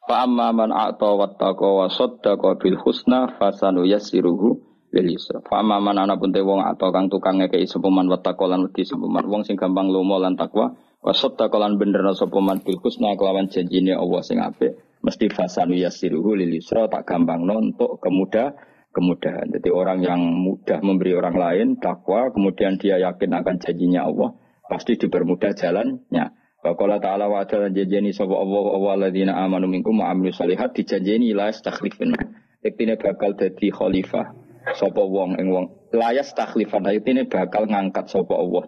Fa amma man a'ta wattaqa wa saddaqa bil husna fasanu yassiruhu lil yusra. Fa amma man ana pun te wong atau kang tukang ngekeki sapa man wattaqa lan wedi sapa man wong sing gampang lomo lan takwa wa saddaqa lan benerna sapa man bil husna kelawan janjine Allah sing apik mesti fasanu yassiruhu lil yusra tak gampang nontok kemudah kemudahan. Jadi orang yang mudah memberi orang lain takwa, kemudian dia yakin akan janjinya Allah, pasti dipermudah jalannya. Wakala ta'ala wa ta'ala janjeni sapa Allah wa alladzina amanu minkum wa amilu salihat. Dijanjeni la istakhlifin. Iktine bakal dadi khalifah sapa wong ing wong. Layas takhlifan ini bakal ngangkat sapa Allah.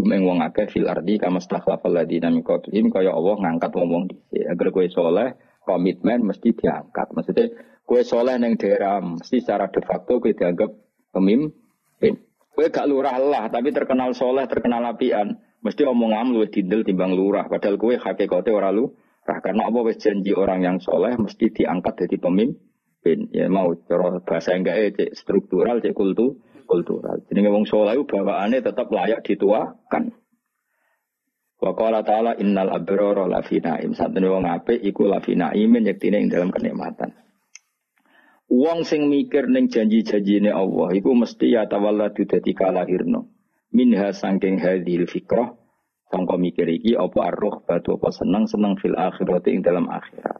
Hum ing wong akeh fil ardi kama stakhlafal ladina min qablihim. Kaya Allah ngangkat wong-wong dhisik. Agar kowe soleh komitmen mesti diangkat. Maksudnya kowe soleh ning daerah mesti secara de facto kowe dianggap pemimpin. Kowe gak lurah lah tapi terkenal soleh terkenal apian mesti omongan luwih dindel timbang lurah padahal kowe hakikate ora lu karena apa wis janji orang yang soleh mesti diangkat jadi pemimpin ya mau cara bahasa enggak ya cek struktural cek kultu kultural jadi ngomong soleh bawaannya tetap layak dituakan Wa qala ta'ala innal abrara lafi naim. Satene wong apik iku lafi naimin ing dalam kenikmatan. Wong sing mikir ning janji-janjine Allah iku mesti ya tawalladu dadi kalahirno. Minha sangking hadhil fikrah sangka mikir iki apa arruh batu apa seneng seneng fil akhirat ing dalam akhirat.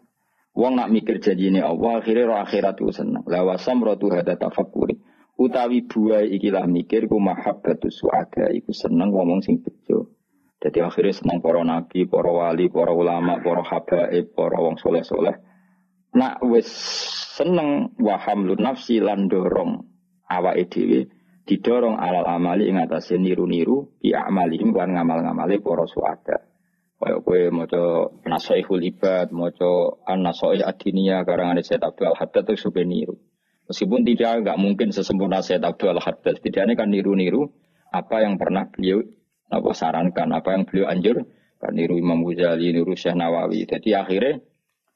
Wong nak mikir janjine Allah akhirnya roh akhirat itu seneng. La rotu hada tafakuri. Utawi buai ikilah mikir ku mahabbatu suada iku seneng ngomong sing bejo. Jadi akhirnya seneng para nabi, para wali, para ulama, para habaib, para wong soleh-soleh. Nak wis seneng wahamlu nafsi lan dorong dhewe didorong alal amali ing atase niru-niru bi amalihim lan ngamal-ngamale para suada. Kayak kue moco nasoihul ibad, moco an nasoih adinia karangan Syed Abdul Haddad itu supaya niru. Meskipun tidak nggak mungkin sesempurna Syed Abdul Haddad, tidak ini kan niru-niru apa yang pernah beliau apa sarankan, apa yang beliau anjur, kan niru Imam Ghazali, niru Syekh Nawawi. Jadi akhirnya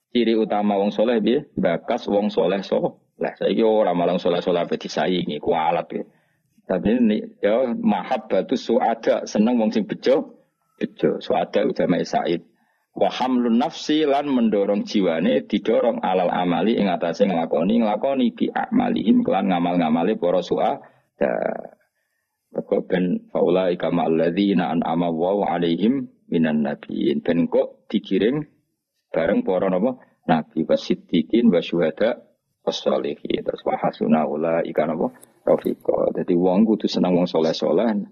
ciri utama wong soleh dia bakas wong soleh soleh. Saya kira orang malang soleh soleh apa disaingi, kualat ya. Tapi ini ya mahabbatu suada seneng wong sing bejo Bejo, suada utama Said. Wa nafsi lan mendorong jiwane didorong alal amali ing atase nglakoni nglakoni bi amalihim kelan ngamal-ngamale para suada. Kok ben faula ikama alladzina an'ama wa alaihim minan nabiyyin. Ben kok dikirim bareng para napa nabi wasiddiqin wa syuhada. Terus wa hasuna ula ikan apa rafiqa. Dadi wong kudu seneng wong soleh-soleh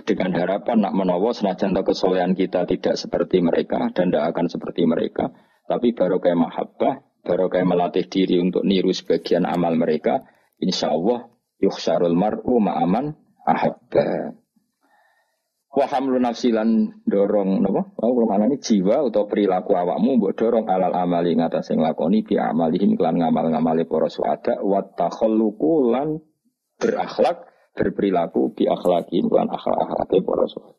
dengan harapan nak menawa senajan kesolehan kita tidak seperti mereka dan tidak akan seperti mereka, tapi baru kayak mahabbah, baru kayak melatih diri untuk niru sebagian amal mereka, insya Allah yukhsarul mar'u ma'aman ahabba. Wahamlu nafsilan dorong nopo, oh mana ini jiwa atau perilaku awakmu buat dorong alal amali ngatas yang lakoni bi amalihim klan ngamal ngamali para suada wa berakhlak berperilaku bi akhlaki lan akhlak akhlake para sahabat.